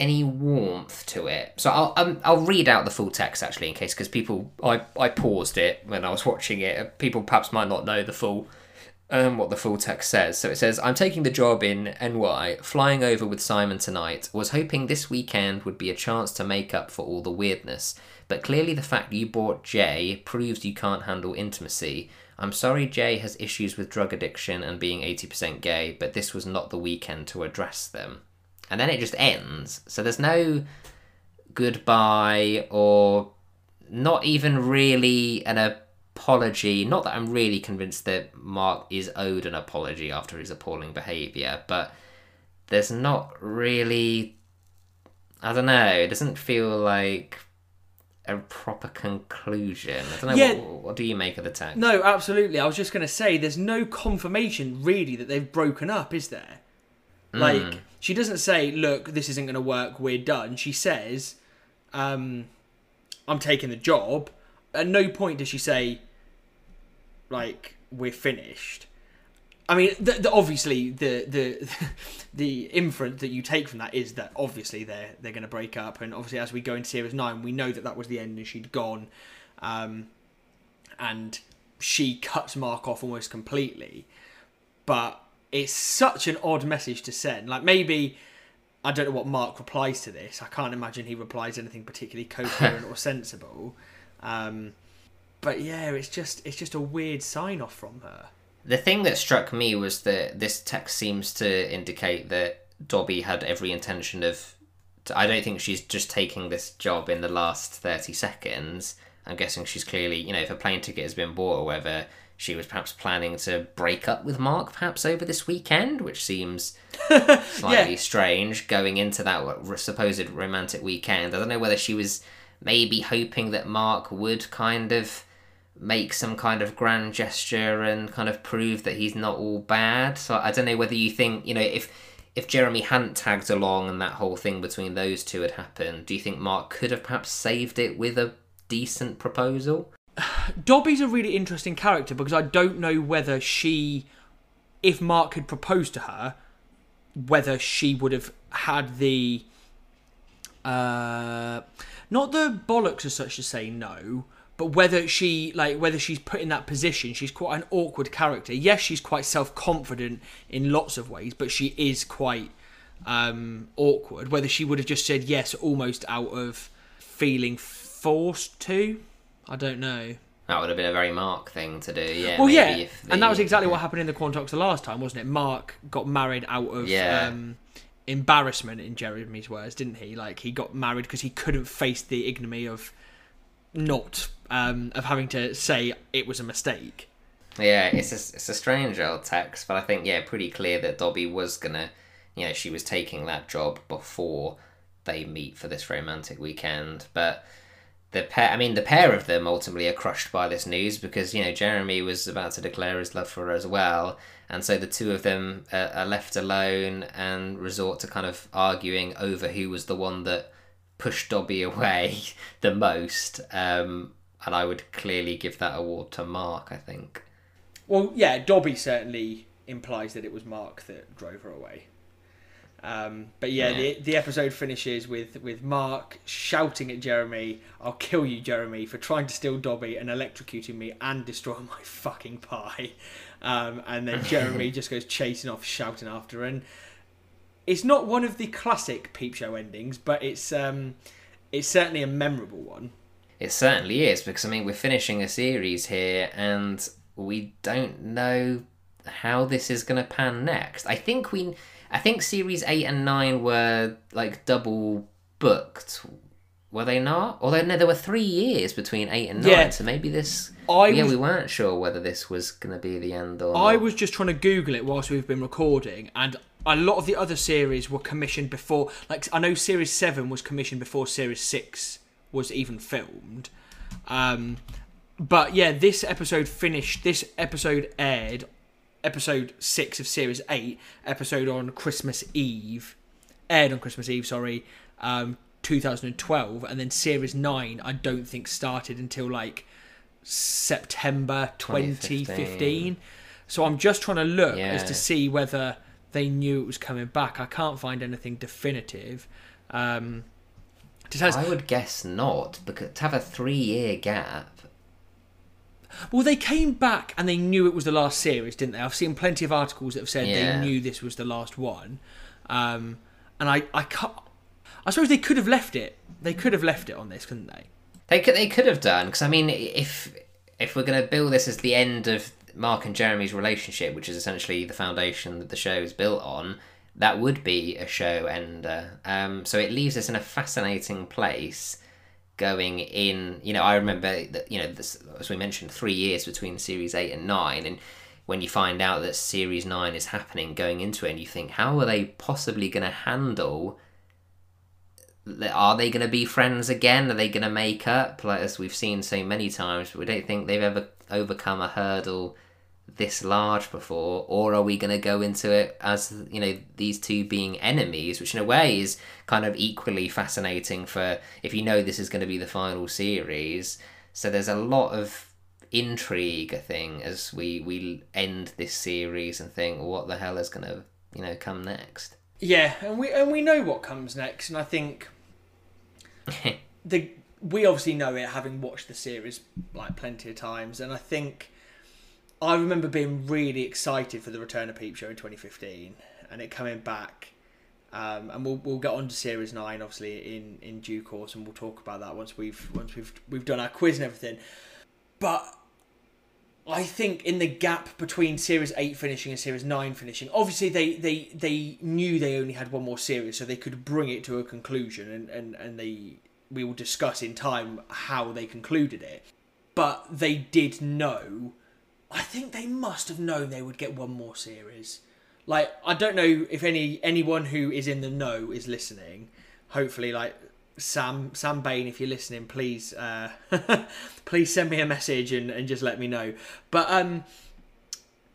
any warmth to it. So I'll um, I'll read out the full text actually in case because people I I paused it when I was watching it. People perhaps might not know the full um, what the full text says. So it says, I'm taking the job in NY, flying over with Simon tonight. Was hoping this weekend would be a chance to make up for all the weirdness. But clearly, the fact you bought Jay proves you can't handle intimacy. I'm sorry Jay has issues with drug addiction and being 80% gay, but this was not the weekend to address them. And then it just ends. So there's no goodbye or not even really an apology. Not that I'm really convinced that Mark is owed an apology after his appalling behaviour, but there's not really. I don't know. It doesn't feel like a proper conclusion. I don't know. Yeah. What, what do you make of the text? No, absolutely. I was just going to say, there's no confirmation really that they've broken up, is there? Like, Mm. she doesn't say, "Look, this isn't going to work. We're done." She says, um, "I'm taking the job." At no point does she say, "Like, we're finished." I mean, the, the, obviously, the the the inference that you take from that is that obviously they're they're going to break up, and obviously as we go into series nine, we know that that was the end, and she'd gone, um, and she cuts Mark off almost completely. But it's such an odd message to send. Like maybe I don't know what Mark replies to this. I can't imagine he replies anything particularly coherent or sensible. Um, but yeah, it's just it's just a weird sign off from her. The thing that struck me was that this text seems to indicate that Dobby had every intention of. I don't think she's just taking this job in the last 30 seconds. I'm guessing she's clearly, you know, if a plane ticket has been bought or whether she was perhaps planning to break up with Mark perhaps over this weekend, which seems slightly Yeah. strange going into that supposed romantic weekend. I don't know whether she was maybe hoping that Mark would kind of make some kind of grand gesture and kind of prove that he's not all bad. So I don't know whether you think, you know, if if Jeremy hadn't tagged along and that whole thing between those two had happened, do you think Mark could have perhaps saved it with a decent proposal? Dobby's a really interesting character because I don't know whether she, if Mark had proposed to her, whether she would have had the, uh, not the bollocks as such to say no, but whether she like whether she's put in that position. She's quite an awkward character. Yes, she's quite self confident in lots of ways, but she is quite um, awkward. Whether she would have just said yes almost out of feeling forced to, I don't know. That would have been a very Mark thing to do, yeah. well, yeah, the- and that was exactly what happened in the Quantocks the last time, wasn't it? Mark got married out of Yeah. um, embarrassment, in Jeremy's words, didn't he? Like he got married because he couldn't face the ignominy of not um, of having to say it was a mistake. Yeah, it's a, it's a strange old text, but I think yeah, pretty clear that Dobby was gonna, you know, she was taking that job before they meet for this romantic weekend. But the pair, I mean, the pair of them ultimately are crushed by this news because you know Jeremy was about to declare his love for her as well, and so the two of them uh, are left alone and resort to kind of arguing over who was the one that pushed Dobby away the most. Um, and I would clearly give that award to Mark. I think. Well, yeah, Dobby certainly implies that it was Mark that drove her away. Um, but yeah, Yeah. The, the episode finishes with, with Mark shouting at Jeremy, I'll kill you, Jeremy, for trying to steal Dobby and electrocuting me and destroy my fucking pie. Um, and then Jeremy just goes chasing off, shouting after her. And it's not one of the classic Peep Show endings, but it's um, it's certainly a memorable one. It certainly is because I mean we're finishing a series here and we don't know how this is going to pan next. I think we I think series 8 and 9 were like double booked. Were they not? Although no there were 3 years between 8 and 9 Yeah. so maybe this I Yeah, was- we weren't sure whether this was going to be the end or I not. was just trying to Google it whilst we've been recording, and a lot of the other series were commissioned before. Like I know Series Seven was commissioned before Series Six was even filmed. Um, but yeah, this episode finished. This episode aired. Episode six of Series Eight, episode on Christmas Eve, aired on Christmas Eve. Sorry, um, 2012, and then Series Nine. I don't think started until like September 2015. 2015. So I'm just trying to look as to see whether they knew it was coming back. I can't find anything definitive. Um, us- I would guess not because to have a 3 year gap Well, they came back and they knew it was the last series, didn't they? I've seen plenty of articles that have said Yeah. they knew this was the last one, um, and I, I can't. I suppose they could have left it. They could have left it on this, couldn't they? They could they could have done because I mean if if we're going to build this as the end of Mark and Jeremy's relationship, which is essentially the foundation that the show is built on, that would be a show ender. Um, so it leaves us in a fascinating place going in. You know, I remember that you know this, as we mentioned, three years between series eight and nine, and when you find out that series nine is happening going into it, and you think, how are they possibly going to handle? Are they going to be friends again? Are they going to make up? Like as we've seen so many times, we don't think they've ever overcome a hurdle this large before. Or are we going to go into it as you know these two being enemies, which in a way is kind of equally fascinating for if you know this is going to be the final series. So there's a lot of intrigue, I think, as we we end this series and think, what the hell is going to you know come next. Yeah, and we and we know what comes next, and I think the we obviously know it having watched the series like plenty of times, and I think I remember being really excited for the return of Peep Show in 2015, and it coming back. Um, and we'll we'll get on to series nine obviously in, in due course, and we'll talk about that once we've once we've we've done our quiz and everything. But I think in the gap between series eight finishing and series nine finishing, obviously they, they, they knew they only had one more series, so they could bring it to a conclusion, and, and, and they we will discuss in time how they concluded it. But they did know. I think they must have known they would get one more series. Like I don't know if any anyone who is in the know is listening. Hopefully, like Sam Sam Bain, if you're listening, please uh, please send me a message and, and just let me know. But um,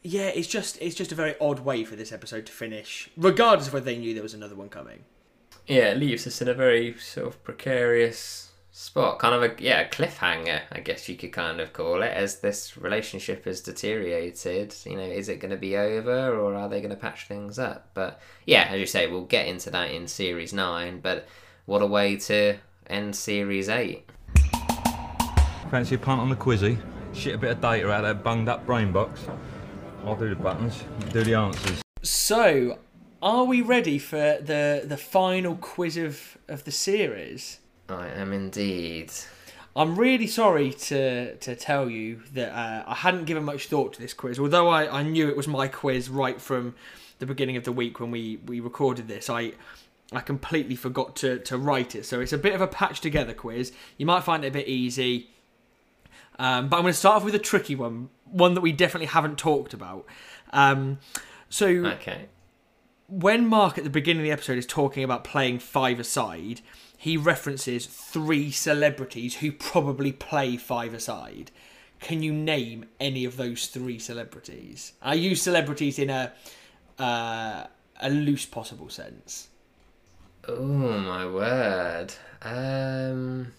yeah, it's just it's just a very odd way for this episode to finish, regardless of whether they knew there was another one coming. Yeah, it leaves us in a very sort of precarious spot, kind of a yeah cliffhanger, I guess you could kind of call it, as this relationship has deteriorated. You know, is it going to be over, or are they going to patch things up? But yeah, as you say, we'll get into that in series nine. But what a way to end series eight. Fancy a punt on the quizzy? Shit a bit of data out of that bunged up brain box. I'll do the buttons, do the answers. So, are we ready for the the final quiz of of the series? I am indeed. I'm really sorry to to tell you that uh, I hadn't given much thought to this quiz. Although I, I knew it was my quiz right from the beginning of the week when we, we recorded this, I I completely forgot to, to write it. So it's a bit of a patch together quiz. You might find it a bit easy. Um, but I'm going to start off with a tricky one, one that we definitely haven't talked about. Um, so Okay. when Mark at the beginning of the episode is talking about playing five aside, he references three celebrities who probably play five aside. Can you name any of those three celebrities? I use celebrities in a uh, a loose possible sense. Oh my word. Um.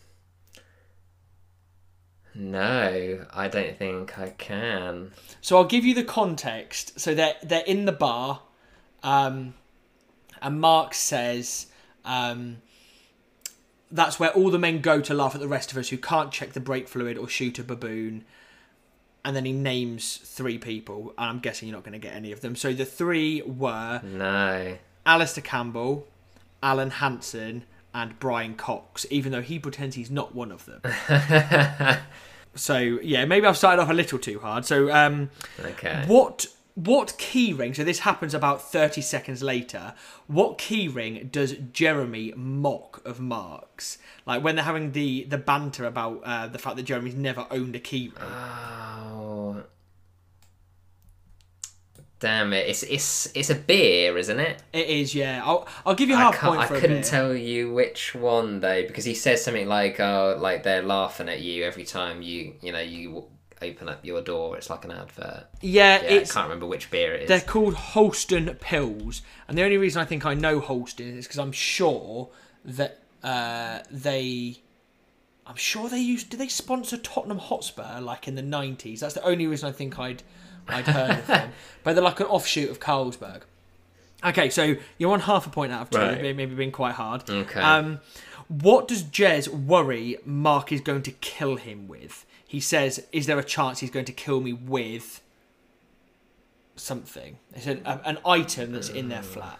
No, I don't think I can. So I'll give you the context. So they're they're in the bar, um, and Mark says, um, "That's where all the men go to laugh at the rest of us who can't check the brake fluid or shoot a baboon." And then he names three people, and I'm guessing you're not going to get any of them. So the three were No. Alastair Campbell, Alan Hansen, and Brian Cox, even though he pretends he's not one of them. so yeah, maybe I've started off a little too hard. So um, Okay. what what key ring? So this happens about thirty seconds later. What key ring does Jeremy mock of Mark's? Like when they're having the the banter about uh, the fact that Jeremy's never owned a key ring. Oh. Damn it! It's it's it's a beer, isn't it? It is, yeah. I'll I'll give you I half can't. point I couldn't tell you which one though, because he says something like, "Oh, like they're laughing at you every time you, you know, you open up your door. It's like an advert." Yeah, yeah I can't remember which beer it is. They're called Holsten Pils, and the only reason I think I know Holsten is because I'm sure that uh, they, I'm sure they used. Did they sponsor Tottenham Hotspur like in the '90s? That's the only reason I think I'd I'd heard of them. But they're like an offshoot of Carlsberg. Okay, so you're on half a point out of two. Right. Maybe been quite hard. Okay. Um, What does Jez worry Mark is going to kill him with? He says, "Is there a chance he's going to kill me with something? It's an, a, an item that's in their flat."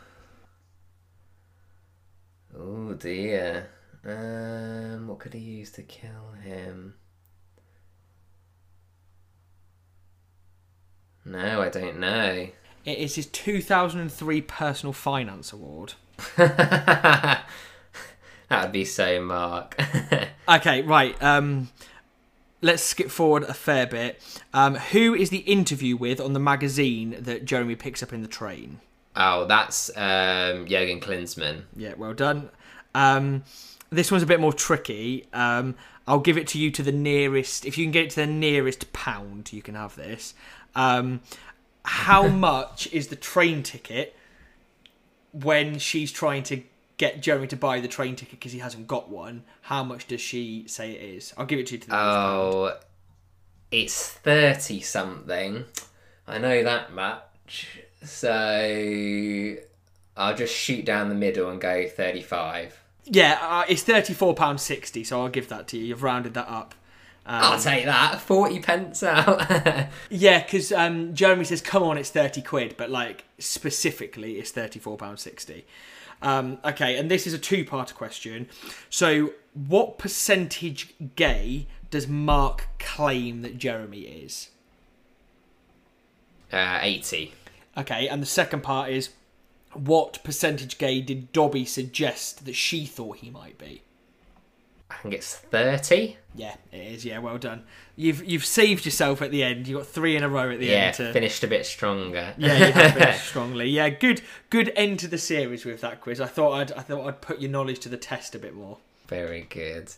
Oh dear. Um, what could he use to kill him? No, I don't know. It is his 2003 Personal Finance Award. that would be so Mark. okay, right. Um, let's skip forward a fair bit. Um, who is the interview with on the magazine that Jeremy picks up in the train? oh, that's um, Jurgen Klinsmann. Yeah, well done. Um, this one's a bit more tricky. Um, I'll give it to you to the nearest. If you can get it to the nearest pound, you can have this. Um, how much is the train ticket when she's trying to get Jeremy to buy the train ticket because he hasn't got one? How much does she say it is? I'll give it to you to the. Oh, it's 30 something. I know that much. So I'll just shoot down the middle and go 35. Yeah, uh, it's thirty-four pound sixty. So I'll give that to you. You've rounded that up. Um, I'll take that. 40 pence out. Yeah, because um, Jeremy says, "Come on, it's thirty quid," but like specifically, it's thirty-four pound sixty. Um, okay, and this is a two-part question. So, what percentage gay does Mark claim that Jeremy is? uh, 80. Okay, and the second part is, what percentage gay did Dobby suggest that she thought he might be? I think it's 30. Yeah, it is. Yeah, well done. You've you've saved yourself at the end. You got three in a row at the Yeah, end. To... finished a bit stronger. Yeah, you have finished strongly. Yeah, good good end to the series with that quiz. I thought I'd I thought I'd put your knowledge to the test a bit more. Very good.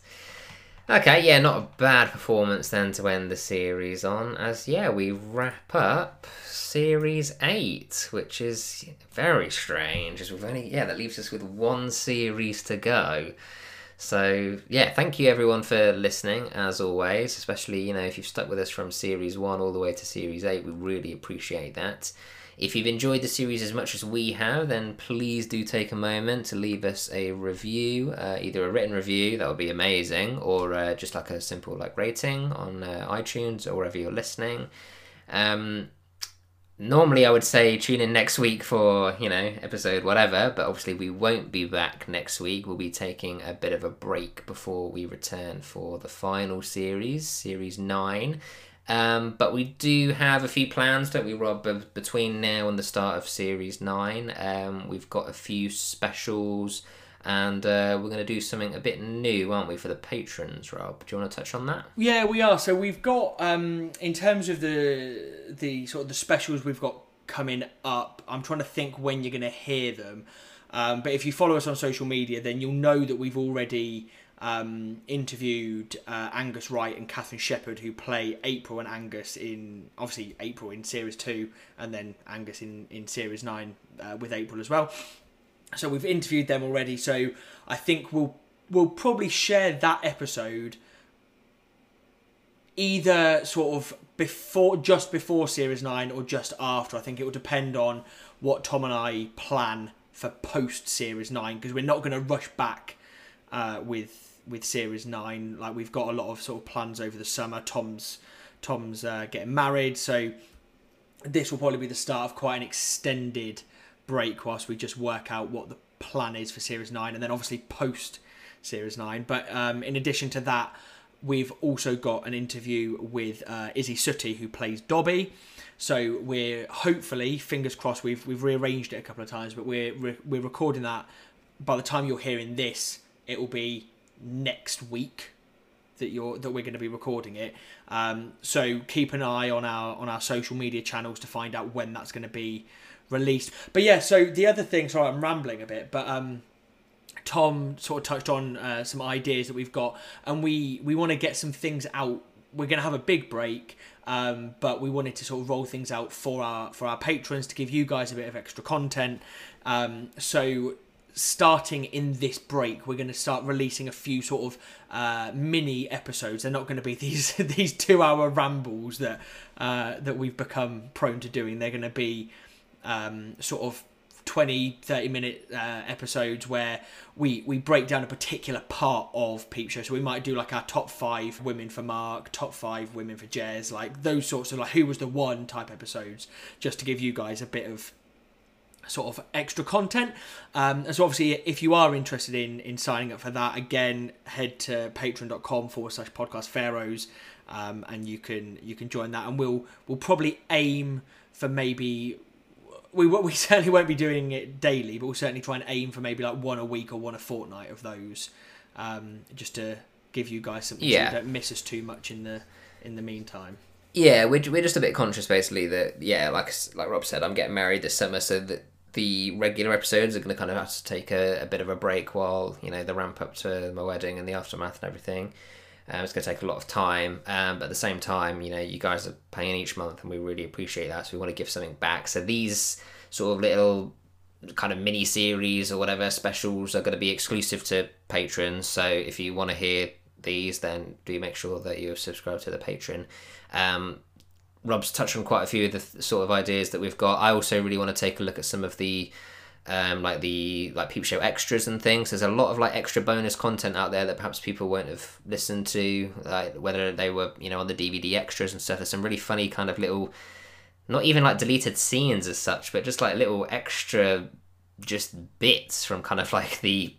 Okay, yeah, not a bad performance then to end the series on, as yeah, we wrap up series eight, which is very strange, as we've only yeah, that leaves us with one series to go. So yeah, thank you everyone for listening as always, especially you know if you've stuck with us from series one all the way to series eight, we really appreciate that. If you've enjoyed the series as much as we have, then please do take a moment to leave us a review, uh, either a written review that would be amazing, or uh, just like a simple like rating on uh, iTunes or wherever you're listening. Um, normally, I would say tune in next week for you know episode whatever, but obviously we won't be back next week. We'll be taking a bit of a break before we return for the final series, series nine. Um, but we do have a few plans, don't we, Rob? be- Between now and the start of Series 9, um, we've got a few specials, and uh, we're going to do something a bit new, aren't we, for the patrons, Rob? Do you want to touch on that? Yeah, we are. So we've got um, in terms of the the sort of the specials we've got coming up. I'm trying to think when you're going to hear them. Um, but if you follow us on social media, then you'll know that we've already um, interviewed uh, Angus Wright and Catherine Shepherd, who play April and Angus in obviously April in series two, and then Angus in in series nine uh, with April as well. So we've interviewed them already. So I think we'll we'll probably share that episode either sort of before just before series 9 or just after i think it will depend on what tom and i plan for post series 9 because we're not going to rush back uh, with with series 9 like we've got a lot of sort of plans over the summer tom's tom's uh, getting married so this will probably be the start of quite an extended break whilst we just work out what the plan is for series 9 and then obviously post series 9 but um, in addition to that we've also got an interview with uh, Isy Suttie who plays Dobby. So we're hopefully fingers crossed we've we've rearranged it a couple of times but we're re- we're recording that. By the time you're hearing this it will be next week that you're that we're going to be recording it. Um, so keep an eye on our on our social media channels to find out when that's going to be released. But yeah, so the other thing, sorry, I'm rambling a bit, but um, Tom sort of touched on uh, some ideas that we've got, and we we want to get some things out. We're going to have a big break, um, but we wanted to sort of roll things out for our for our patrons to give you guys a bit of extra content. Um, so starting in this break, we're going to start releasing a few sort of uh, mini episodes. They're not going to be these these two hour rambles that uh, that we've become prone to doing. They're going to be um, sort of 20 30 minute uh, episodes where we we break down a particular part of peep show. So we might do like our top five women for mark top five women for jez like those sorts of like who was the one type episodes just to give you guys a bit of sort of extra content. Um, so obviously if you are interested in in signing up for that again head to patreon.com forward slash podcast pharaohs um, and you can you can join that. And we'll we'll probably aim for maybe we we certainly won't be doing it daily, but we'll certainly try and aim for maybe like one a week or one a fortnight of those, um, just to give you guys something Yeah. so you don't miss us too much in the in the meantime. Yeah, we're, we're just a bit conscious, basically, that, yeah, like like Rob said, I'm getting married this summer, so that the regular episodes are going to kind of have to take a, a bit of a break while, you know, the ramp up to my wedding and the aftermath and everything. Um, it's going to take a lot of time, um, but at the same time, you know, you guys are paying each month, and we really appreciate that. So we want to give something back. So these sort of little kind of mini series or whatever specials are going to be exclusive to patrons. So if you want to hear these, then do make sure that you're subscribed to the Patreon. Um, Rob's touched on quite a few of the th- sort of ideas that we've got. I also really want to take a look at some of the um, like the like peep show extras and things. There's a lot of like extra bonus content out there that perhaps people won't have listened to, like whether they were you know on the DVD extras and stuff. There's some really funny kind of little, not even like deleted scenes as such, but just like little extra just bits from kind of like the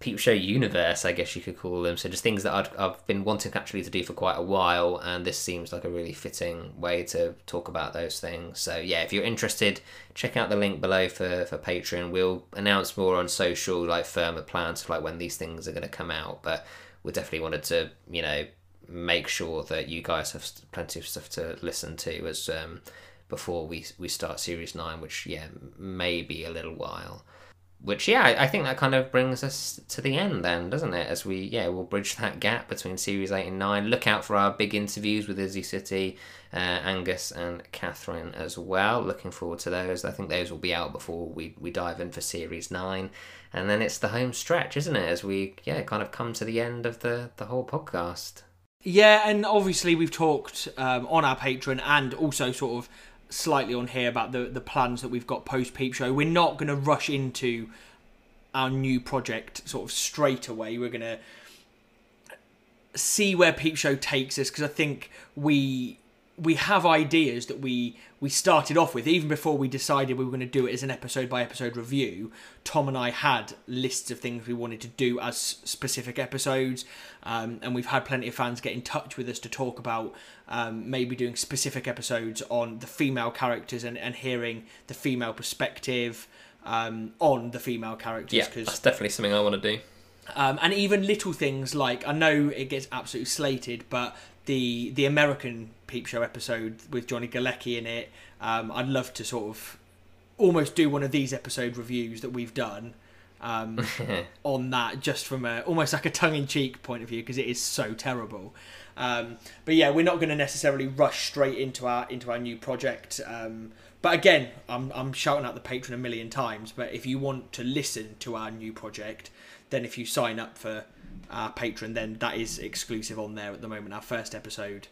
peep show universe, I guess you could call them. So just things that I'd, I've been wanting actually to do for quite a while, and this seems like a really fitting way to talk about those things. So yeah, if you're interested, check out the link below for for Patreon. We'll announce more on social, like firmer plans for like when these things are going to come out. But we definitely wanted to, you know, make sure that you guys have plenty of stuff to listen to as um, before we we start series nine, which yeah may be a little while which yeah I- i think that kind of brings us to the end then doesn't it? As we yeah we'll bridge that gap between series 8 and 9 look out for our big interviews with Isy Suttie uh, angus and catherine as well. Looking forward to those. I think those will be out before we, we dive in for series 9 and then it's the home stretch isn't it? As we yeah kind of come to the end of the the whole podcast. Yeah, and obviously we've talked um, on our Patreon and also sort of slightly on here about the the plans that we've got post Peep Show. We're not going to rush into our new project sort of straight away. We're going to see where Peep Show takes us because I think we we have ideas that we we started off with even before we decided we were going to do it as an episode by episode review. Tom and I had lists of things we wanted to do as specific episodes, um, and we've had plenty of fans get in touch with us to talk about um, maybe doing specific episodes on the female characters and, and hearing the female perspective um, on the female characters. yeah 'cause- that's definitely something i want to do um, and even little things like I know it gets absolutely slated, but the the American Peep Show episode with Johnny Galecki in it, um, I'd love to sort of almost do one of these episode reviews that we've done um, on that, just from a almost like a tongue in cheek point of view because it is so terrible. Um, but yeah, we're not going to necessarily rush straight into our into our new project. Um, but again, I'm I'm shouting out the Patreon a million times. But if you want to listen to our new project, then if you sign up for our Patreon, then that is exclusive on there at the moment. Our first episode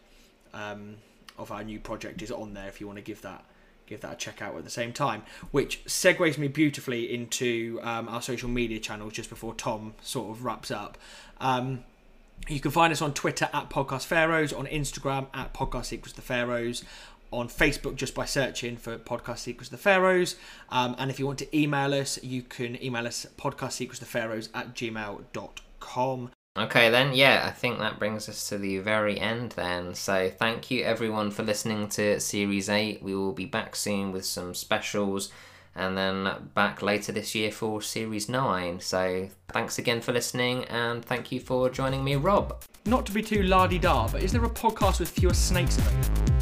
um, of our new project is on there. If you want to give that give that a check out at the same time, which segues me beautifully into um, our social media channels. Just before Tom sort of wraps up. Um, you can find us on Twitter at Podcast Pharaohs, on Instagram at Podcast Equals the Pharaohs, on Facebook just by searching for Podcast Equals the Pharaohs. Um, and if you want to email us, you can email us podcast equals the pharaohs at gmail.com. Okay, then, yeah, I think that brings us to the very end then. So, thank you everyone for listening to Series 8. We will be back soon with some specials and then back later this year for Series 9. So, thanks again for listening and thank you for joining me, Rob. Not to be too lardy da, but is there a podcast with fewer snakes available?